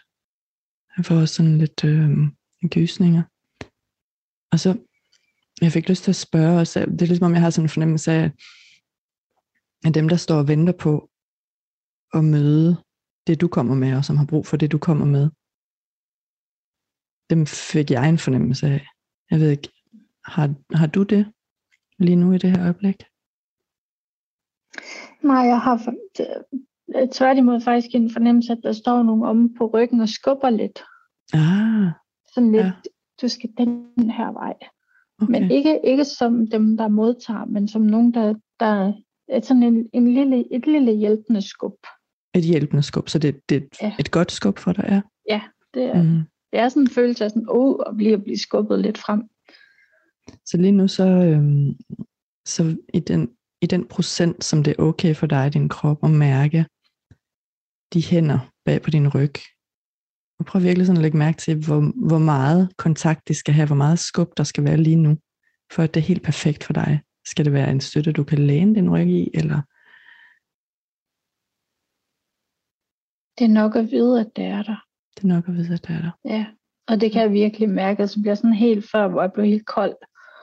Speaker 2: Jeg får også sådan lidt øh, gysninger. Og så, jeg fik lyst til at spørge også, det er ligesom om jeg har sådan en fornemmelse af, at dem, der står og venter på at møde det, du kommer med, og som har brug for det, du kommer med, dem fik jeg en fornemmelse af. Jeg ved ikke, har, har du det lige nu i det her øjeblik?
Speaker 3: Nej, jeg har tværtimod faktisk en fornemmelse, at der står nogen om på ryggen og skubber lidt.
Speaker 2: Ah,
Speaker 3: Sådan lidt,
Speaker 2: Ja.
Speaker 3: ja. du skal den her vej.
Speaker 2: okay.
Speaker 3: Men ikke, ikke som dem, der modtager, men som nogen, der, der er sådan en, en lille, et lille hjælpende skub.
Speaker 2: Et hjælpende skub, så det, det er et,
Speaker 3: Ja.
Speaker 2: et godt skub for dig, ja.
Speaker 3: Det er, mm. Det er sådan en følelse af sådan, oh, at blive, at blive skubbet lidt frem.
Speaker 2: Så lige nu, så, øhm, så i, den, i den procent, som det er okay for dig i din krop at mærke de hænder bag på din ryg, og prøv virkelig sådan at lægge mærke til, hvor, hvor meget kontakt de skal have, hvor meget skub der skal være lige nu, for at det er helt perfekt for dig. Skal det være en støtte, du kan læne din ryg i, eller
Speaker 3: Det er nok at vide, at det er der.
Speaker 2: det er nok at vide, at det er der.
Speaker 3: Ja. Og det kan jeg virkelig mærke, at så bliver jeg sådan helt før, hvor jeg blev helt kold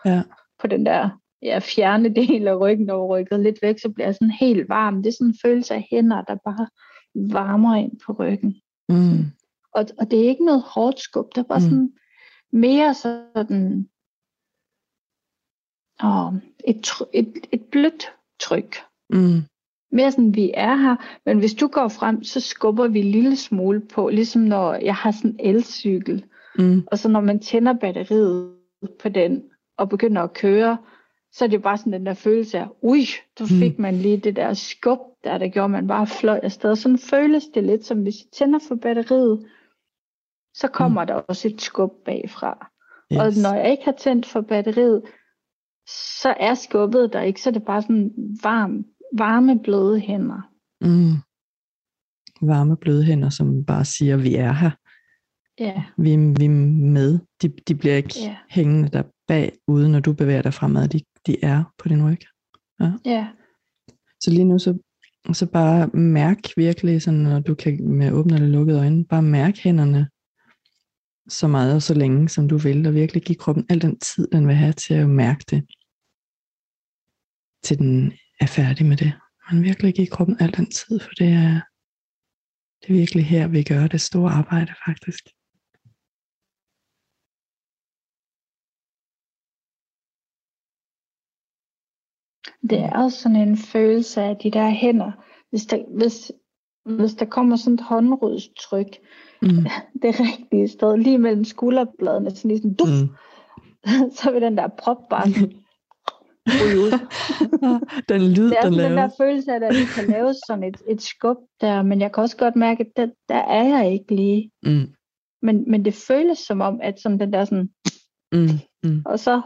Speaker 2: Ja.
Speaker 3: på den der ja, fjerne del af ryggen, og rykket lidt væk, så bliver jeg sådan helt varm. Det er sådan en følelse af hænder, der bare varmer ind på ryggen.
Speaker 2: Mm.
Speaker 3: Og, og det er ikke noget hårdt skub, det er bare
Speaker 2: Mm.
Speaker 3: mm. sådan mere sådan åh, et, et, et blødt tryk.
Speaker 2: Mm.
Speaker 3: Mere sådan, vi er her, men hvis du går frem, så skubber vi en lille smule på, ligesom når jeg har sådan en elcykel,
Speaker 2: Mm.
Speaker 3: og så når man tænder batteriet på den, og begynder at køre, så er det jo bare sådan den der følelse af, ui, du
Speaker 2: Mm.
Speaker 3: fik man lige det der skub, der, der gjorde, man bare fløj afsted. Sådan føles det lidt, som hvis jeg tænder for batteriet, så kommer mm. der også et skub bagfra. Yes. Og når jeg ikke har tændt for batteriet, så er skubbet der ikke, så er det bare sådan varm, varme, bløde hænder.
Speaker 2: Mm. Varme bløde hænder, som bare siger, vi er her.
Speaker 3: Ja,
Speaker 2: Vi, vi er med. De, de bliver ikke
Speaker 3: Ja.
Speaker 2: hængende der bag, uden når du bevæger dig fremad. De, de er på din ryg.
Speaker 3: ja,
Speaker 2: Så lige nu, så, og så bare mærk virkelig, sådan, når du kan med åbne eller lukkede øjne, bare mærk hænderne så meget og så længe, som du vil, og virkelig give kroppen al den tid, den vil have til at mærke det, til den er færdig med det. Men virkelig give kroppen al den tid, for det er, det er virkelig her, vi gør det store arbejde faktisk.
Speaker 3: Det er også sådan en følelse af de der hænder. Hvis der, hvis, hvis der kommer sådan et håndrodstryk,
Speaker 2: Mm.
Speaker 3: det rigtige sted, lige mellem skulderbladene, sådan lige sådan, duf,
Speaker 2: Mm.
Speaker 3: så vil den der prop bare ud.
Speaker 2: den lyd,
Speaker 3: Det er
Speaker 2: den
Speaker 3: sådan den
Speaker 2: laver.
Speaker 3: der følelse af, at der lige kan laves sådan et, et skub der, men jeg kan også godt mærke, at der, der er jeg ikke lige.
Speaker 2: Mm.
Speaker 3: Men, men det føles som om, at sådan den der sådan,
Speaker 2: Mm. Mm.
Speaker 3: og så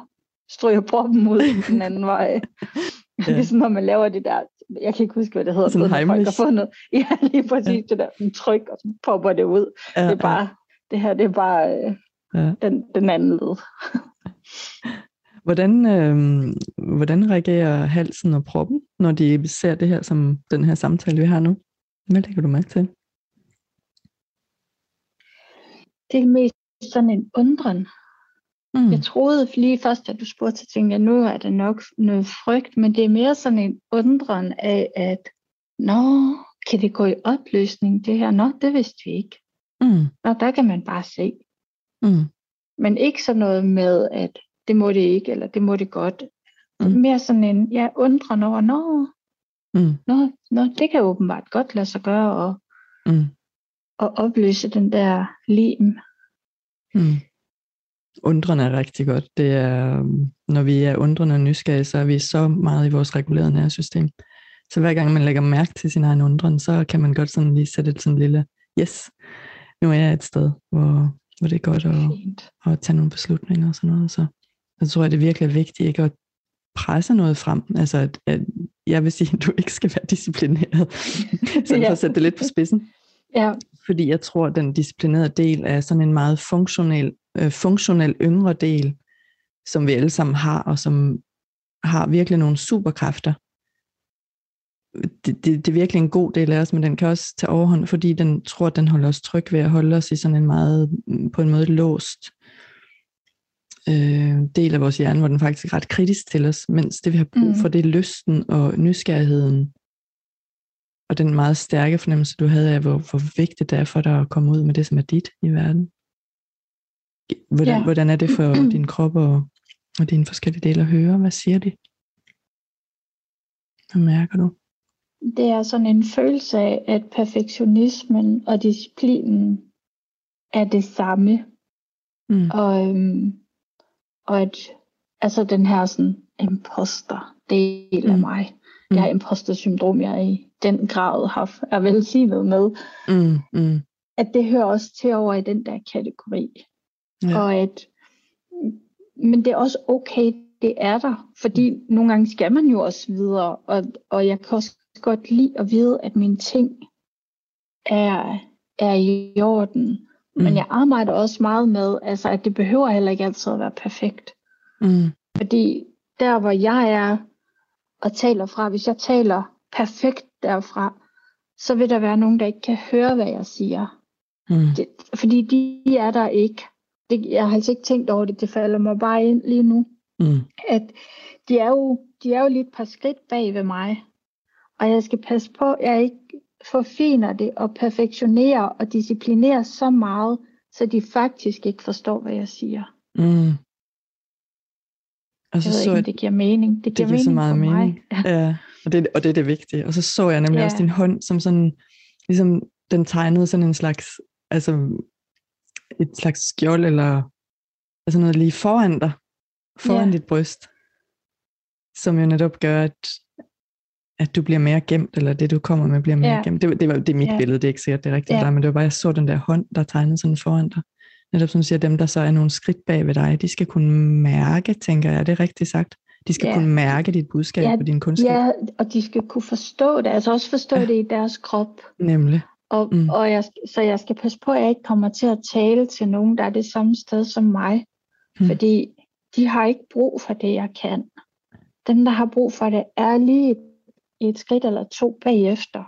Speaker 3: stryger proppen ud den anden vej.
Speaker 2: Ja.
Speaker 3: Ligesom når man laver det der, jeg kan ikke huske, hvad det hedder,
Speaker 2: Sådan
Speaker 3: når folk har noget. Ja, lige præcis
Speaker 2: Ja.
Speaker 3: det der sådan tryk, og så popper det ud.
Speaker 2: Ja,
Speaker 3: Det er bare, det her, det er bare øh,
Speaker 2: ja.
Speaker 3: den, den anden led.
Speaker 2: Hvordan, øh, hvordan reagerer halsen og proppen, når de ser det her som den her samtale, vi har nu? Hvad lægger du mærke til?
Speaker 3: Det er mest sådan en undren.
Speaker 2: Mm.
Speaker 3: Jeg troede lige først, at du spurgte, så tænkte jeg, nu er det nok noget frygt, men det er mere sådan en undren af, at nå, kan det gå i opløsning det her? Nå, det vidste vi ikke.
Speaker 2: Mm.
Speaker 3: Nå, der kan man bare se.
Speaker 2: Mm.
Speaker 3: Men ikke sådan noget med, at det må det ikke, eller det må det godt.
Speaker 2: Mm.
Speaker 3: Mere sådan en, ja, undren over, nå,
Speaker 2: Mm.
Speaker 3: nå, nå, det kan åbenbart godt lade sig gøre, og,
Speaker 2: Mm.
Speaker 3: og opløse den der lim.
Speaker 2: Mm. Undrende er rigtig godt. Det er, øhm, når vi er undrende og nysgerrige, så er vi så meget i vores regulerede nervesystem. Så hver gang man lægger mærke til sin egen undren, så kan man godt sådan lige sætte et sådan lille yes, nu er jeg et sted, hvor, hvor det er godt at,
Speaker 3: Fint.
Speaker 2: at tage nogle beslutninger og sådan noget. Så jeg tror, at det virkelig er vigtigt ikke at presse noget frem. Altså, at, at jeg vil sige, at du ikke skal være disciplineret. så for
Speaker 3: Ja.
Speaker 2: at sætte det lidt på spidsen.
Speaker 3: Ja,
Speaker 2: Fordi jeg tror, at den disciplinerede del er sådan en meget funktionel, øh, funktionel yngre del, som vi alle sammen har, og som har virkelig nogle superkræfter. Det, det, det er virkelig en god del af os, men den kan også tage overhånd, fordi den tror, at den holder os tryg ved at holde os i sådan en meget, mm, på en måde låst øh, del af vores hjerne, hvor den faktisk er ret kritisk til os, mens det vi har brug
Speaker 3: Mm.
Speaker 2: for, det er lysten og nysgerrigheden, og den meget stærke fornemmelse, du havde af, hvor, hvor vigtigt det er for dig at komme ud med det, som er dit i verden. Hvordan,
Speaker 3: Ja.
Speaker 2: hvordan er det for din krop og, og dine forskellige dele at høre? Hvad siger de? Hvad mærker du?
Speaker 3: det er sådan en følelse af, at perfektionismen og disciplinen er det samme.
Speaker 2: Mm.
Speaker 3: Og, øhm, og at altså den her sådan imposter del af
Speaker 2: Mm.
Speaker 3: mig. Det her imposter syndrom, jeg i den grad har, er velsignet med,
Speaker 2: Mm, mm,
Speaker 3: at det hører også til over i den der kategori.
Speaker 2: Ja.
Speaker 3: Og at, men det er også okay, det er der, fordi mm. nogle gange skal man jo også videre, og, og jeg kan også godt lide at vide, at mine ting er, er i orden. Mm. Men
Speaker 2: Mm.
Speaker 3: jeg arbejder også meget med, altså, at det behøver heller ikke altid at være perfekt.
Speaker 2: Mm,
Speaker 3: Fordi der, hvor jeg er og taler fra, hvis jeg taler perfekt derfra, så vil der være nogen, der ikke kan høre, hvad jeg siger.
Speaker 2: mm,
Speaker 3: Det, fordi de er der ikke. Det, jeg har altså ikke tænkt over det, det falder mig bare ind lige nu.
Speaker 2: mm,
Speaker 3: At de er jo, de er jo lige et par skridt bag ved mig. Og jeg skal passe på, at jeg ikke forfiner det og perfektionerer og disciplinerer så meget, så de faktisk ikke forstår, hvad jeg siger.
Speaker 2: mm. Og
Speaker 3: Jeg
Speaker 2: så
Speaker 3: ved
Speaker 2: så
Speaker 3: ikke,
Speaker 2: jeg,
Speaker 3: om det giver mening. Det giver,
Speaker 2: giver så
Speaker 3: mening
Speaker 2: meget
Speaker 3: for mig.
Speaker 2: mening. Ja, og det, og det er det vigtige. Og så så jeg nemlig
Speaker 3: Ja.
Speaker 2: også din hånd som sådan, ligesom den tegnede sådan en slags, altså et slags skjold, eller altså noget lige foran dig, foran
Speaker 3: Ja.
Speaker 2: dit bryst, som jo netop gør, at, at du bliver mere gemt, eller det du kommer med bliver mere
Speaker 3: Ja.
Speaker 2: gemt. Det, det, var, det er mit
Speaker 3: Ja.
Speaker 2: billede, det er ikke sikkert, det er rigtigt
Speaker 3: Ja.
Speaker 2: dig, men det var bare, jeg så den der hånd, der tegnede sådan foran dig. Netop som siger, dem der så er nogle skridt bag ved dig, de skal kunne mærke, tænker jeg, er det rigtigt sagt? De skal
Speaker 3: Ja.
Speaker 2: kunne mærke dit budskab
Speaker 3: Ja,
Speaker 2: på din kunskab.
Speaker 3: Ja, og de skal kunne forstå det. Altså også forstå
Speaker 2: ja.
Speaker 3: det i deres krop.
Speaker 2: Nemlig.
Speaker 3: Og,
Speaker 2: Mm.
Speaker 3: og jeg, så jeg skal passe på, at jeg ikke kommer til at tale til nogen, der er det samme sted som mig.
Speaker 2: Mm.
Speaker 3: Fordi de har ikke brug for det, jeg kan. Dem, der har brug for det, er lige et, et skridt eller to bagefter.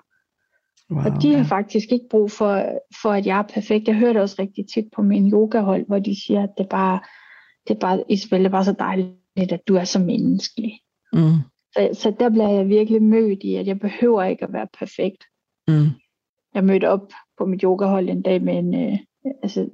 Speaker 2: Wow,
Speaker 3: Og de har faktisk ikke brug for, for, at jeg er perfekt. Jeg hører det også rigtig tit på min yogahold, hvor de siger, at det er bare, det bare, Isabel, det er bare så dejligt, at du er så menneskelig.
Speaker 2: Mm,
Speaker 3: Så, så der bliver jeg virkelig mødt i, at jeg behøver ikke at være perfekt.
Speaker 2: mm,
Speaker 3: Jeg mødte op på mit yogahold en dag med en, øh, altså,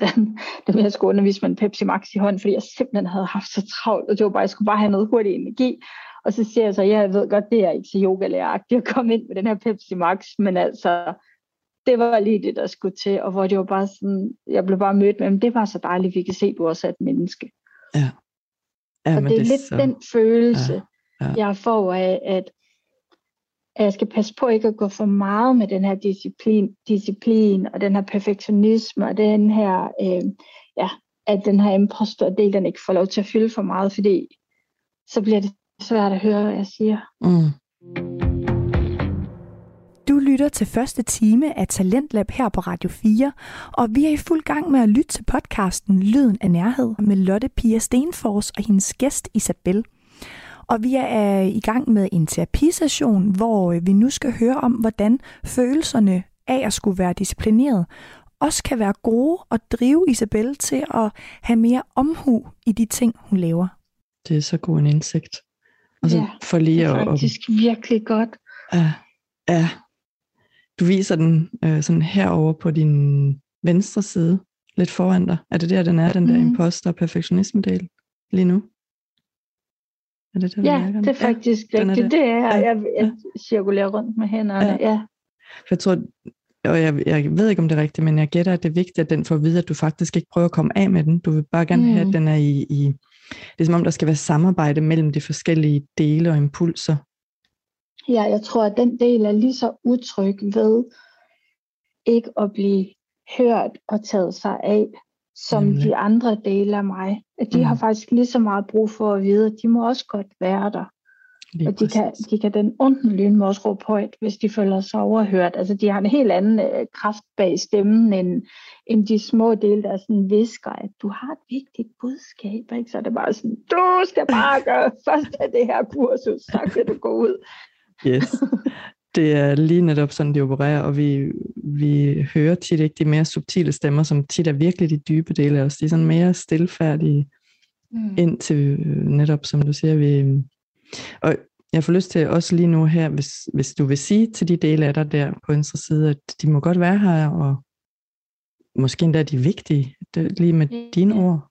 Speaker 3: den, den jeg skulle undervise med en Pepsi Max i hånden, fordi jeg simpelthen havde haft så travlt, og det var bare, jeg skulle bare have noget hurtig energi. Og så siger jeg så, ja, jeg ved godt, det er ikke så yogalæragtigt at komme ind med den her Pepsi Max, men altså, det var lige det, der skulle til, og hvor det var bare sådan, jeg blev bare mødt med, "Men det var så dejligt, vi kan se, du også er et menneske.
Speaker 2: ja,
Speaker 3: og
Speaker 2: men
Speaker 3: det er lidt
Speaker 2: så,
Speaker 3: den følelse,
Speaker 2: Ja,
Speaker 3: ja,
Speaker 2: ja.
Speaker 3: ja. jeg får af, at, at jeg skal passe på ikke at gå for meget med den her disciplin, disciplin og den her perfektionisme, og den her, øh, ja, at den her imposter-del, den ikke får lov til at fylde for meget, fordi så bliver det svært at høre, hvad jeg siger.
Speaker 2: Mm,
Speaker 1: Du lytter til første time af Talentlab her på Radio 4, og vi er i fuld gang med at lytte til podcasten Lyden af Nærhed med Lotte Pia Stenfors og hendes gæst Isabel. Og vi er i gang med en terapisession, hvor vi nu skal høre om, hvordan følelserne af at skulle være disciplineret også kan være gode og drive Isabel til at have mere omhu i de ting, hun laver.
Speaker 2: det er så god en indsigt. Og så
Speaker 3: Ja,
Speaker 2: for
Speaker 3: Det
Speaker 2: lige
Speaker 3: er
Speaker 2: at, at
Speaker 3: faktisk virkelig godt.
Speaker 2: Ja, ja. Du viser den øh, sådan herover på din venstre side, lidt foran dig. Er det der, den er, den der
Speaker 3: Mhm.
Speaker 2: imposter- og perfektionisme-del lige nu? Er det du
Speaker 3: Ja, det er faktisk
Speaker 2: er
Speaker 3: rigtigt.
Speaker 2: der.
Speaker 3: Det er,
Speaker 2: Ja,
Speaker 3: jeg, jeg cirkulerer rundt med hænderne.
Speaker 2: Ja.
Speaker 3: Ja. ja.
Speaker 2: For jeg tror, og jeg, jeg ved ikke, om det er rigtigt, men jeg gætter, at det er vigtigt, at den får at vide, at du faktisk ikke prøver at komme af med den. Du vil bare gerne mm. have,
Speaker 3: Mm.
Speaker 2: at den er i, i... Det er som om, der skal være samarbejde mellem de forskellige dele og impulser.
Speaker 3: Ja, jeg tror, at den del er lige så utryg ved, ikke at blive hørt og taget sig af, som
Speaker 2: Nemlig.
Speaker 3: de andre dele af mig. At de mm. har faktisk lige så meget brug for at vide, at de må også godt være der.
Speaker 2: Lige
Speaker 3: Og de kan, de kan den onden lyn må også råbe højt, hvis de føler sig overhørt. Altså de har en helt anden øh, kraft bag stemmen, end, end de små dele, der sådan visker, at du har et vigtigt budskab. Ikke? Så er det bare sådan, du skal bare gøre først af det her kursus, så kan du gå ud.
Speaker 2: Yes. Det er lige netop sådan, de opererer, og vi, vi hører tit ikke de mere subtile stemmer, som tit er virkelig de dybe dele af os. De er sådan mere stilfærdige,
Speaker 3: Mm.
Speaker 2: ind til øh, netop, som du siger, vi... Og jeg får lyst til også lige nu her, hvis, hvis du vil sige til de dele af dig der på venstre side, at de må godt være her, og måske endda de vigtige, det, lige med
Speaker 3: Ja.
Speaker 2: dine ord.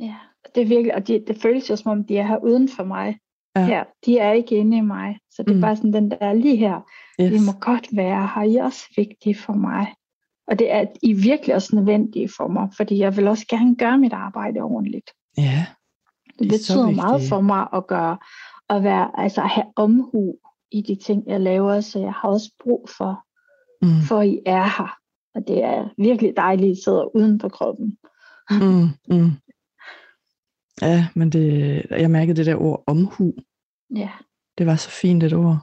Speaker 3: Ja, det er virkelig, og de, det føles jo som om, de er her uden for mig.
Speaker 2: Ja.
Speaker 3: Her, de er ikke inde i mig. Så det er
Speaker 2: Mm.
Speaker 3: bare sådan, den der er lige her.
Speaker 2: Yes.
Speaker 3: I må godt være her. I er også vigtige for mig. Og det er I er virkelig også nødvendige for mig, fordi jeg vil også gerne gøre mit arbejde ordentligt.
Speaker 2: Ja,
Speaker 3: Det
Speaker 2: De så
Speaker 3: betyder meget for mig at gøre, at være, altså at have omhu i de ting, jeg laver, så jeg har også brug for,
Speaker 2: mm,
Speaker 3: for I er her. Og det er virkelig dejligt, at I sidder uden på kroppen.
Speaker 2: mm, mm. Ja, men det, jeg mærkede det der ord omhu.
Speaker 3: Ja.
Speaker 2: Det var så fint et ord.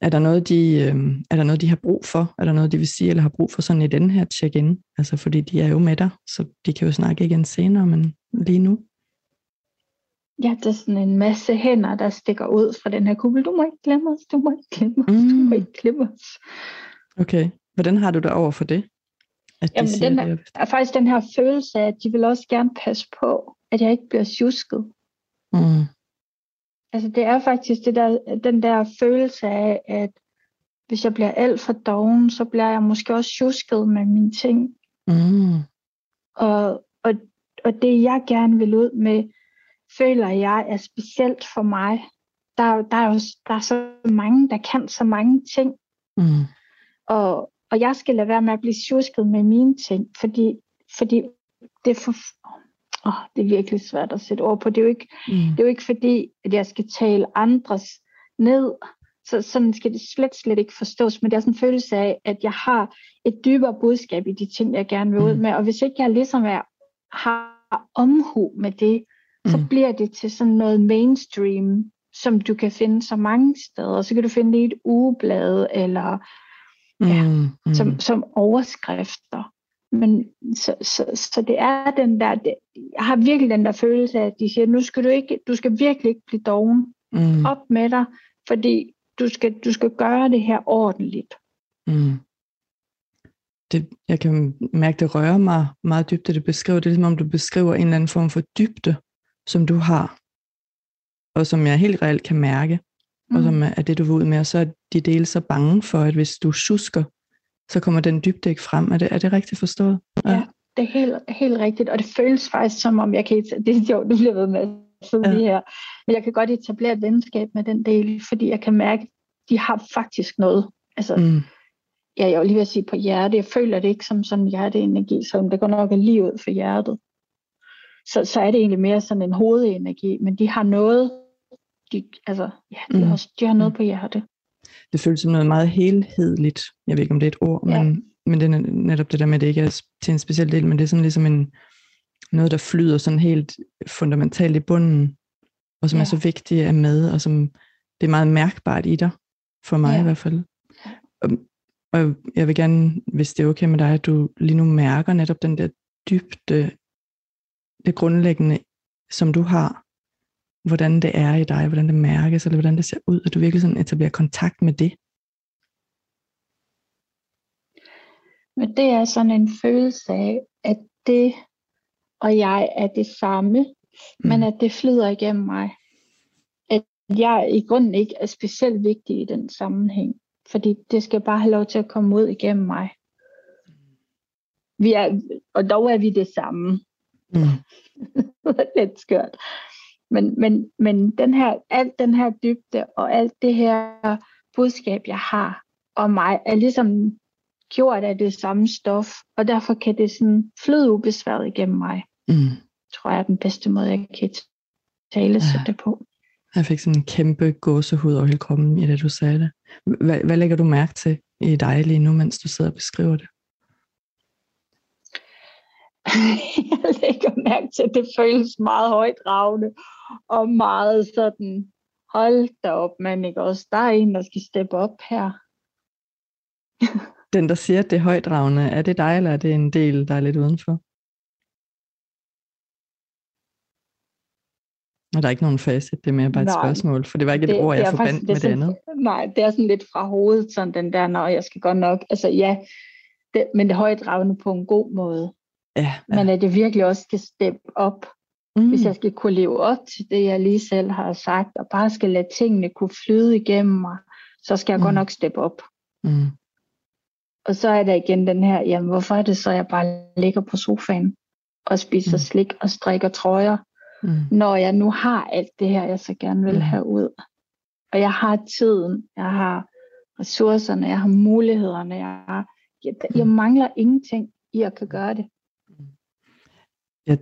Speaker 2: Er der noget, de, øh, er der noget, de har brug for? Er der noget, de vil sige, eller har brug for sådan i den her check-in? Altså, fordi de er jo med dig, så de kan jo snakke igen senere, men lige nu.
Speaker 3: Ja, det er sådan en masse hænder, der stikker ud fra den her kuppel. Du må ikke glemme os, du må ikke glemme os, mm. du må ikke glemme os.
Speaker 2: Okay. Hvordan har du det over for det? At de
Speaker 3: Jamen,
Speaker 2: siger
Speaker 3: den
Speaker 2: det?
Speaker 3: er- Der er faktisk den her følelse af, at de vil også gerne passe på, at jeg ikke bliver tjusket.
Speaker 2: Mm.
Speaker 3: Altså det er faktisk det der, den der følelse af, at hvis jeg bliver alt for doven, så bliver jeg måske også tjusket med mine ting.
Speaker 2: Mm.
Speaker 3: Og, og, og det jeg gerne vil ud med, føler jeg er specielt for mig. Der, der, er jo der er så mange, der kan så mange ting.
Speaker 2: Mm.
Speaker 3: Og, og jeg skal lade være med at blive tjusket med mine ting, fordi, fordi det er for... Oh, det er virkelig svært at sætte ord på. Det er jo ikke,
Speaker 2: Mm.
Speaker 3: det er jo ikke fordi, at jeg skal tale andres ned. Så sådan skal det slet, slet ikke forstås. Men det er sådan en følelse af, at jeg har et dybere budskab i de ting, jeg gerne vil ud
Speaker 2: Mm.
Speaker 3: med. Og hvis ikke jeg ligesom er, har omhu med det, så
Speaker 2: Mm.
Speaker 3: bliver det til sådan noget mainstream, som du kan finde så mange steder. Så kan du finde det i et ugeblad, eller ja,
Speaker 2: Mm. Mm.
Speaker 3: som, som overskrifter. Men så, så, så det er den der, det, jeg har virkelig den der følelse af, at de siger, nu skal du ikke, du skal virkelig ikke blive doven.
Speaker 2: Mm.
Speaker 3: Op med dig, fordi du skal, du skal gøre det her ordentligt.
Speaker 2: Mm. Det, jeg kan mærke, det rører mig meget dybt, det du beskriver. Det er ligesom om, du beskriver en eller anden form for dybde, som du har, og som jeg helt reelt kan mærke, mm. og som er er det, du vil ud med. Og så er de dele så bange for, at hvis du susker, så kommer den dybde ikke frem. Er det, er det rigtigt forstået?
Speaker 3: Ja. Det er helt, helt rigtigt, og det føles faktisk som om, jeg kan et- det er sjovt, du bliver ved med at sidde
Speaker 2: Ja.
Speaker 3: ja. her, men jeg kan godt etablere et venskab med den del, fordi jeg kan mærke, at de har faktisk noget. Altså, mm.
Speaker 2: Mm.
Speaker 3: ja, jeg vil lige vil sige på hjerte, jeg føler det ikke som sådan hjerteenergi, som det går nok er lige ud for hjertet. Så, så er det egentlig mere sådan en hovedenergi, men de har noget, de, altså, ja, de,
Speaker 2: Mm.
Speaker 3: mm. har, de har noget på hjerte.
Speaker 2: Det føles som noget meget helhedeligt. Jeg ved ikke, om det er et ord,
Speaker 3: Ja.
Speaker 2: men, men det er netop det der med, at det ikke er til en speciel del, men det er sådan ligesom en, noget, der flyder sådan helt fundamentalt i bunden, og som ja. er så vigtigt at med, og som det er meget mærkbart i dig, for mig. Ja. i hvert fald. Og, og jeg vil gerne, hvis det er okay med dig, at du lige nu mærker netop den der dybde, det grundlæggende, som du har, hvordan det er i dig, hvordan det mærkes, eller hvordan det ser ud, at du virkelig sådan etablerer kontakt med det.
Speaker 3: Men det er sådan en følelse af, at det og jeg er det samme, mm. men at det flyder igennem mig. At jeg i grunden ikke er specielt vigtig i den sammenhæng, fordi det skal bare have lov til at komme ud igennem mig. Vi er, og dog er vi det samme.
Speaker 2: Mm.
Speaker 3: lidt skørt. Men, men, men den her, alt den her dybde og alt det her budskab, jeg har om mig, er ligesom gjort af det samme stof, og derfor kan det sådan flyde ubesværet igennem mig,
Speaker 2: Mm.
Speaker 3: tror jeg er den bedste måde, jeg kan tale
Speaker 2: Ja.
Speaker 3: det på.
Speaker 2: Jeg fik sådan en kæmpe gåsehud over hele kroppen i det, du sagde det. Hvad, hvad lægger du mærke til i dig lige nu, mens du sidder og beskriver det?
Speaker 3: jeg lægger mærke til, at det føles meget højdragende og meget sådan, hold da op, man ikke også, der er en, der skal steppe op her.
Speaker 2: Den, der siger, at det er højdragende, er det dig, eller er det en del, der er lidt udenfor? Og der er ikke nogen facit, det er mere bare et nej, spørgsmål, for det var ikke et ord, jeg forbandt med det andet.
Speaker 3: Nej, det er sådan lidt fra hovedet, sådan den der, når jeg skal godt nok, altså ja, det, men det højdragende på en god måde. Ja, ja. Men at det virkelig også skal steppe op, mm. hvis jeg skal kunne leve op til det, jeg lige selv har sagt, og bare skal lade tingene kunne flyde igennem mig, så skal jeg mm. godt nok steppe op. Mm. Og så er der igen den her, jamen hvorfor er det så, jeg bare ligger på sofaen og spiser mm. slik og strikker trøjer, mm. når jeg nu har alt det her, jeg så gerne vil mm. have ud. Og jeg har tiden, jeg har ressourcerne, jeg har mulighederne, jeg, har, jeg, jeg mm. mangler ingenting i at kan gøre det.
Speaker 2: Ja,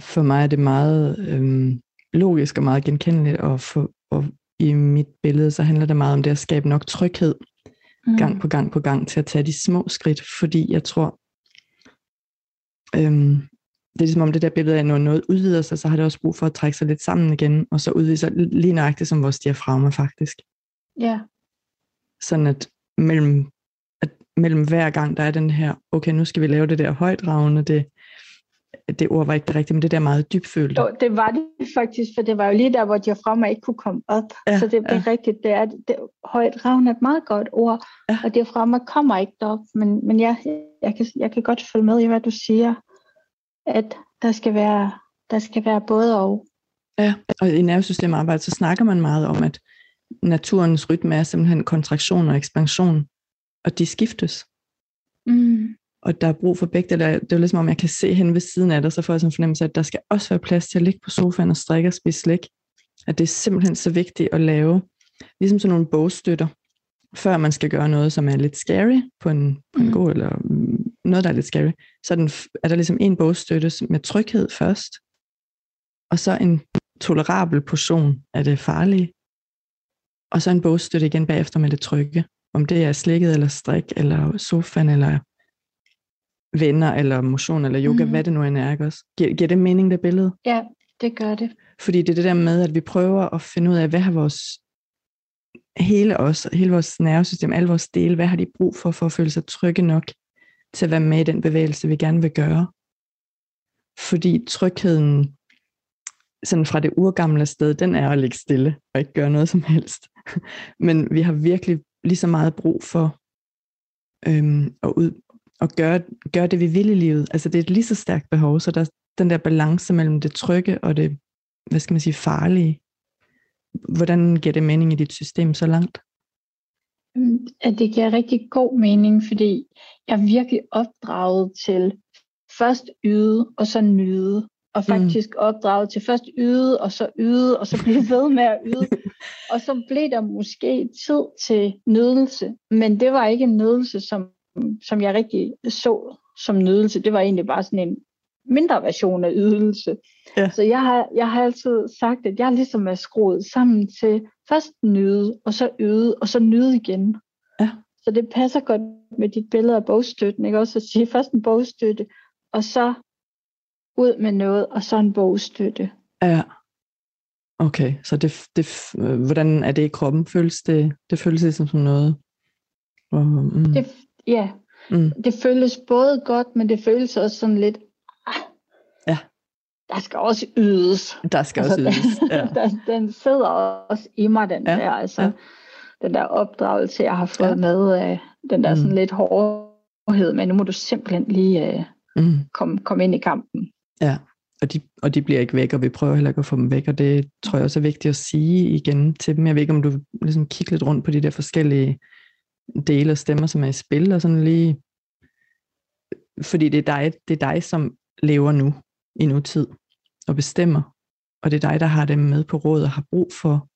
Speaker 2: for mig er det meget øhm, logisk og meget genkendeligt, og, for, og i mit billede, så handler det meget om det at skabe nok tryghed, mm. gang på gang på gang, til at tage de små skridt, fordi jeg tror, øhm, det er ligesom om det der billede af, når noget udvider sig, så har det også brug for at trække sig lidt sammen igen, og så udvide sig lige nøjagtigt som vores diafragma faktisk.
Speaker 3: Ja.
Speaker 2: Sådan at mellem, at mellem hver gang, der er den her, okay, nu skal vi lave det der højdragende, det, det ord var ikke det rigtige, men det der meget dybfølte.
Speaker 3: Jo, det var det faktisk, for det var jo lige der, hvor diafragma ikke kunne komme op. Ja, så det er ja. rigtigt, det er det, højt ravn er et meget godt ord, ja. og diafragma kommer ikke op, men, men ja, jeg, kan, jeg kan godt følge med i, hvad du siger, at der skal være, der skal være både og.
Speaker 2: Ja, og i nervesystemarbejde, så snakker man meget om, at naturens rytme er simpelthen kontraktion og ekspansion, og de skiftes. Mm og der er brug for begge dele. Det er jo ligesom om, jeg kan se hen ved siden af dig, så får jeg sådan en fornemmelse af, at der skal også være plads til at ligge på sofaen og strikke og spise slik. At det er simpelthen så vigtigt at lave, ligesom sådan nogle bogstøtter, før man skal gøre noget, som er lidt scary på en, på en mm. god, eller noget, der er lidt scary, så er, den, er der ligesom en bogstøtte med tryghed først, og så en tolerabel portion af det farlige, og så en bogstøtte igen bagefter med det trygge. Om det er slikket, eller strik, eller sofaen, eller venner, eller motion, eller yoga, mm. hvad det nu end er, ikke også? Giver, giver det mening, det billede?
Speaker 3: Ja, det gør det.
Speaker 2: Fordi det er det der med, at vi prøver at finde ud af, hvad har vores, hele os, hele vores nervesystem, alle vores dele, hvad har de brug for, for at føle sig trygge nok til at være med i den bevægelse, vi gerne vil gøre. Fordi trygheden, sådan fra det urgamle sted, den er at ligge stille og ikke gøre noget som helst. Men vi har virkelig lige så meget brug for øhm, at, ud, at gøre, gøre det, vi vil i livet. Altså det er et lige så stærkt behov, så der er den der balance mellem det trygge og det, hvad skal man sige, farlige. Hvordan giver det mening i dit system så langt?
Speaker 3: At det giver rigtig god mening, fordi jeg er virkelig opdraget til først yde og så nyde. Og mm. faktisk mm. opdraget til først yde og så yde, og så blive ved med at yde. og så blev der måske tid til nydelse, men det var ikke en nydelse, som som jeg rigtig så som nydelse, det var egentlig bare sådan en mindre version af ydelse. Ja. Så jeg har, jeg har altid sagt, at jeg ligesom er skruet sammen til først nyde, og så yde, og så nyde igen. Ja. Så det passer godt med dit billede af bogstøtten, ikke? Også at sige først en bogstøtte, og så ud med noget, og så en bogstøtte.
Speaker 2: Ja. Okay, så det, det, hvordan er det i kroppen? Føles det, det føles det som noget?
Speaker 3: Mm. Det, Ja, mm. det føles både godt, men det føles også sådan lidt, ah, ja. der skal også ydes.
Speaker 2: Der skal altså, også ydes, ja.
Speaker 3: den, den sidder også i mig, den ja. der, altså, ja. den der opdragelse, jeg har fået ja. med, af den der mm. sådan lidt hårdhed, men nu må du simpelthen lige uh, mm. komme kom ind i kampen.
Speaker 2: Ja, og de, og de bliver ikke væk, og vi prøver heller ikke at få dem væk, og det tror jeg også er vigtigt at sige igen til dem. Jeg ved ikke, om du ligesom kigger lidt rundt på de der forskellige dele og stemmer, som er i spil, og sådan lige, fordi det er dig, det er dig som lever nu, i nutid, og bestemmer, og det er dig, der har dem med på råd, og har brug for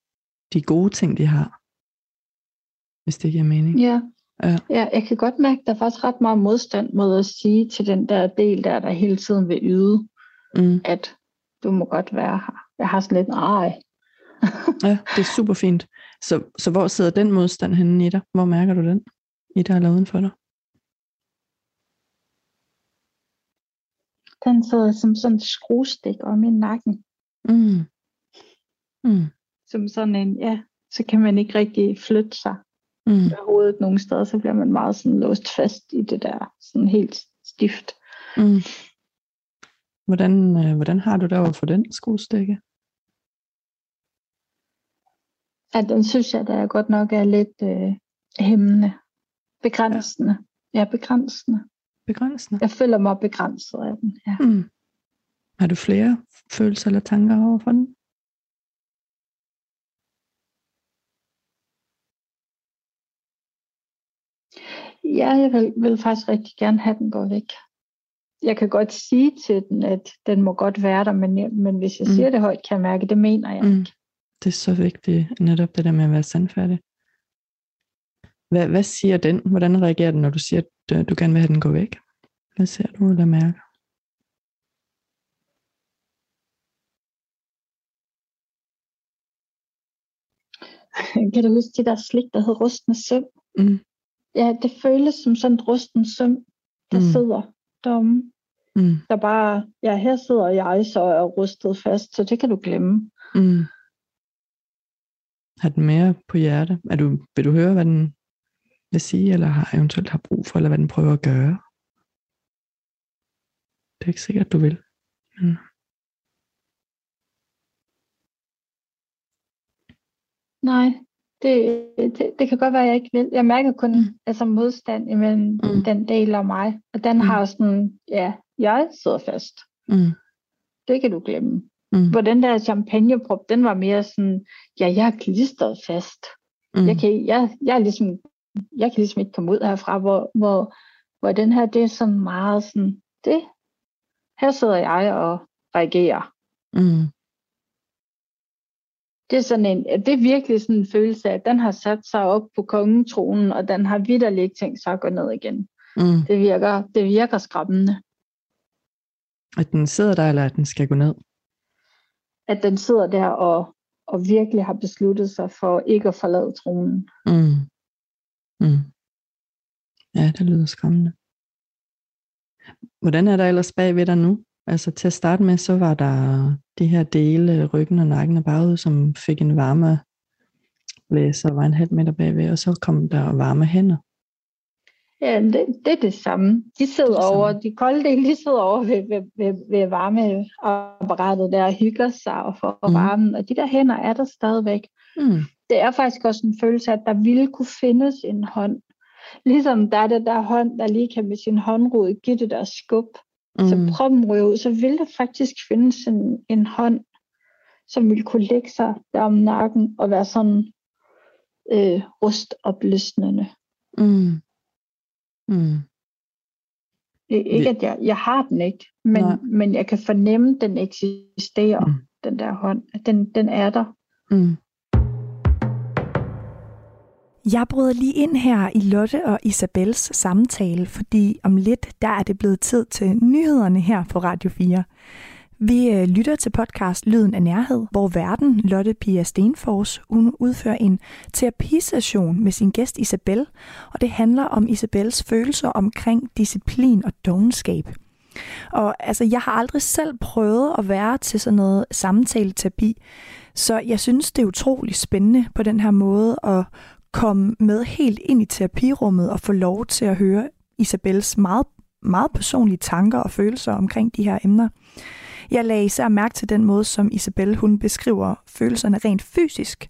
Speaker 2: de gode ting, de har, hvis det giver mening.
Speaker 3: Ja. Ja. ja, jeg kan godt mærke, at der er faktisk ret meget modstand mod at sige til den der del, der der hele tiden vil yde, mm. at du må godt være her. Jeg har sådan lidt, ej,
Speaker 2: ja, det er super fint. Så, så hvor sidder den modstand henne i dig? Hvor mærker du den? I dig eller uden for dig?
Speaker 3: Den sidder som sådan et skruestik om i nakken.
Speaker 2: Mm. Mm.
Speaker 3: Som sådan en, ja, så kan man ikke rigtig flytte sig
Speaker 2: Mm.
Speaker 3: med hovedet nogen steder, så bliver man meget sådan låst fast i det der, sådan helt stift.
Speaker 2: Mm. Hvordan, øh, hvordan har du det over for den skruestikke?
Speaker 3: Ja, den synes jeg, der godt nok er lidt øh, hæmmende. Begrænsende. Ja. ja, begrænsende.
Speaker 2: Begrænsende?
Speaker 3: Jeg føler mig begrænset af den, ja.
Speaker 2: Mm. Har du flere følelser eller tanker over for den?
Speaker 3: Ja, jeg vil, vil faktisk rigtig gerne have, at den går væk. Jeg kan godt sige til den, at den må godt være der, men, jeg, men hvis jeg
Speaker 2: Mm.
Speaker 3: siger det højt, kan jeg mærke, at det mener jeg
Speaker 2: Mm.
Speaker 3: ikke.
Speaker 2: Det er så vigtigt, netop det der med at være sandfærdig. Hvad, hvad siger den? Hvordan reagerer den, når du siger, at øh, du gerne vil have den gå væk? Hvad ser du eller mærker?
Speaker 3: Kan du huske de der slik, der hed rustne søm?
Speaker 2: Mm.
Speaker 3: Ja, det føles som sådan et rusten søm, der
Speaker 2: Mm.
Speaker 3: sidder deromme.
Speaker 2: Mm.
Speaker 3: Der bare, ja, her sidder jeg så er rustet fast, så det kan du glemme.
Speaker 2: Mm. Har den mere på hjerte? Er du, vil du høre, hvad den vil sige, eller har eventuelt har brug for, eller hvad den prøver at gøre? Det er ikke sikkert, du vil. Men
Speaker 3: Nej, det, det, det kan godt være, at jeg ikke vil. Jeg mærker kun
Speaker 2: Mm.
Speaker 3: altså modstand imellem
Speaker 2: Mm.
Speaker 3: den del af mig. Og den
Speaker 2: mm.
Speaker 3: har sådan, ja, jeg sidder fast.
Speaker 2: mm.
Speaker 3: Det kan du glemme.
Speaker 2: Mm.
Speaker 3: Hvor den der champagneprop, den var mere sådan, ja, jeg er klistret fast.
Speaker 2: Mm.
Speaker 3: Jeg, kan, jeg, jeg, er ligesom, jeg kan ligesom ikke komme ud herfra, hvor, hvor, hvor den her, det er sådan meget sådan, det, her sidder jeg og reagerer.
Speaker 2: Mm.
Speaker 3: Det er, sådan en, det er virkelig sådan en følelse af, at den har sat sig op på kongetronen, og den har vidderligt ikke tænkt sig at gå ned igen.
Speaker 2: Mm.
Speaker 3: Det virker, det virker skræmmende,
Speaker 2: At den sidder der, eller at den skal gå ned?
Speaker 3: At den sidder der og, og virkelig har besluttet sig for ikke at forlade tronen.
Speaker 2: Mm. Mm. Ja, det lyder skræmmende. Hvordan er der ellers bagved dig nu? Altså til at starte med, så var der de her dele, ryggen og nakken og baget, som fik en varme blæser, var en halv meter bagved, og så kom der varme hænder.
Speaker 3: Ja, det, det er det samme. De sidder
Speaker 2: Det er
Speaker 3: over,
Speaker 2: samme.
Speaker 3: de kolde dele, de sidder over ved, ved, ved, ved varmeapparatet der og hygger sig og får mm. varmen, og de der hænder er der stadigvæk.
Speaker 2: Mm.
Speaker 3: det er faktisk også en følelse af, at der ville kunne findes en hånd. Ligesom der er det der hånd, der lige kan med sin håndrod give det der skub, mm. så proppen ryger ud, så vil der faktisk findes en, en hånd, som vil kunne lægge sig der om nakken og være sådan øh, rustopløsnende.
Speaker 2: Mm. Mm.
Speaker 3: I- Ikke at jeg, jeg har den ikke, men,
Speaker 2: Nej.
Speaker 3: men jeg kan fornemme, at den eksisterer,
Speaker 2: Mm.
Speaker 3: den der hånd. Den, den er der.
Speaker 2: Mm.
Speaker 1: Jeg bryder lige ind her i Lotte og Isabels samtale, fordi om lidt, der er det blevet tid til nyhederne her på Radio 4. Vi øh, lytter til podcast Lyden af Nærhed, hvor verden Lotte Pia Stenfors hun udfører en terapisession med sin gæst Isabel, og det handler om Isabels følelser omkring disciplin og dogenskab. Og altså, jeg har aldrig selv prøvet at være til sådan noget samtaleterapi, så jeg synes, det er utrolig spændende på den her måde at komme med helt ind i terapirummet og få lov til at høre Isabels meget, meget personlige tanker og følelser omkring de her emner. Jeg lagde især mærke til den måde, som Isabel hun beskriver følelserne rent fysisk.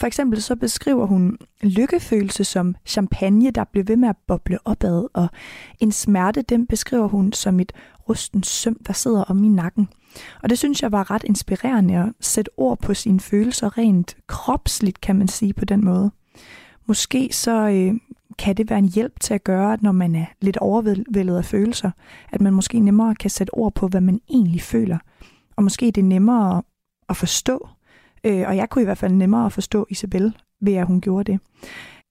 Speaker 1: For eksempel så beskriver hun lykkefølelse som champagne, der bliver ved med at boble opad, og en smerte, den beskriver hun som et rusten søm, der sidder om i nakken. Og det synes jeg var ret inspirerende at sætte ord på sine følelser rent kropsligt, kan man sige på den måde. Måske så øh, kan det være en hjælp til at gøre, at når man er lidt overvældet af følelser, at man måske nemmere kan sætte ord på, hvad man egentlig føler. Og måske er det nemmere at forstå. Øh, og jeg kunne i hvert fald nemmere at forstå Isabel, ved at hun gjorde det.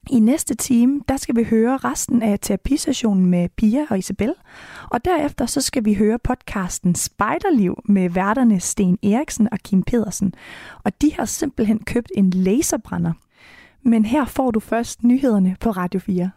Speaker 1: I næste time, der skal vi høre resten af terapisessionen med Pia og Isabel, og derefter så skal vi høre podcasten Spejderliv med værterne Sten Eriksen og Kim Pedersen, og de har simpelthen købt en laserbrænder. Men her får du først nyhederne på Radio 4.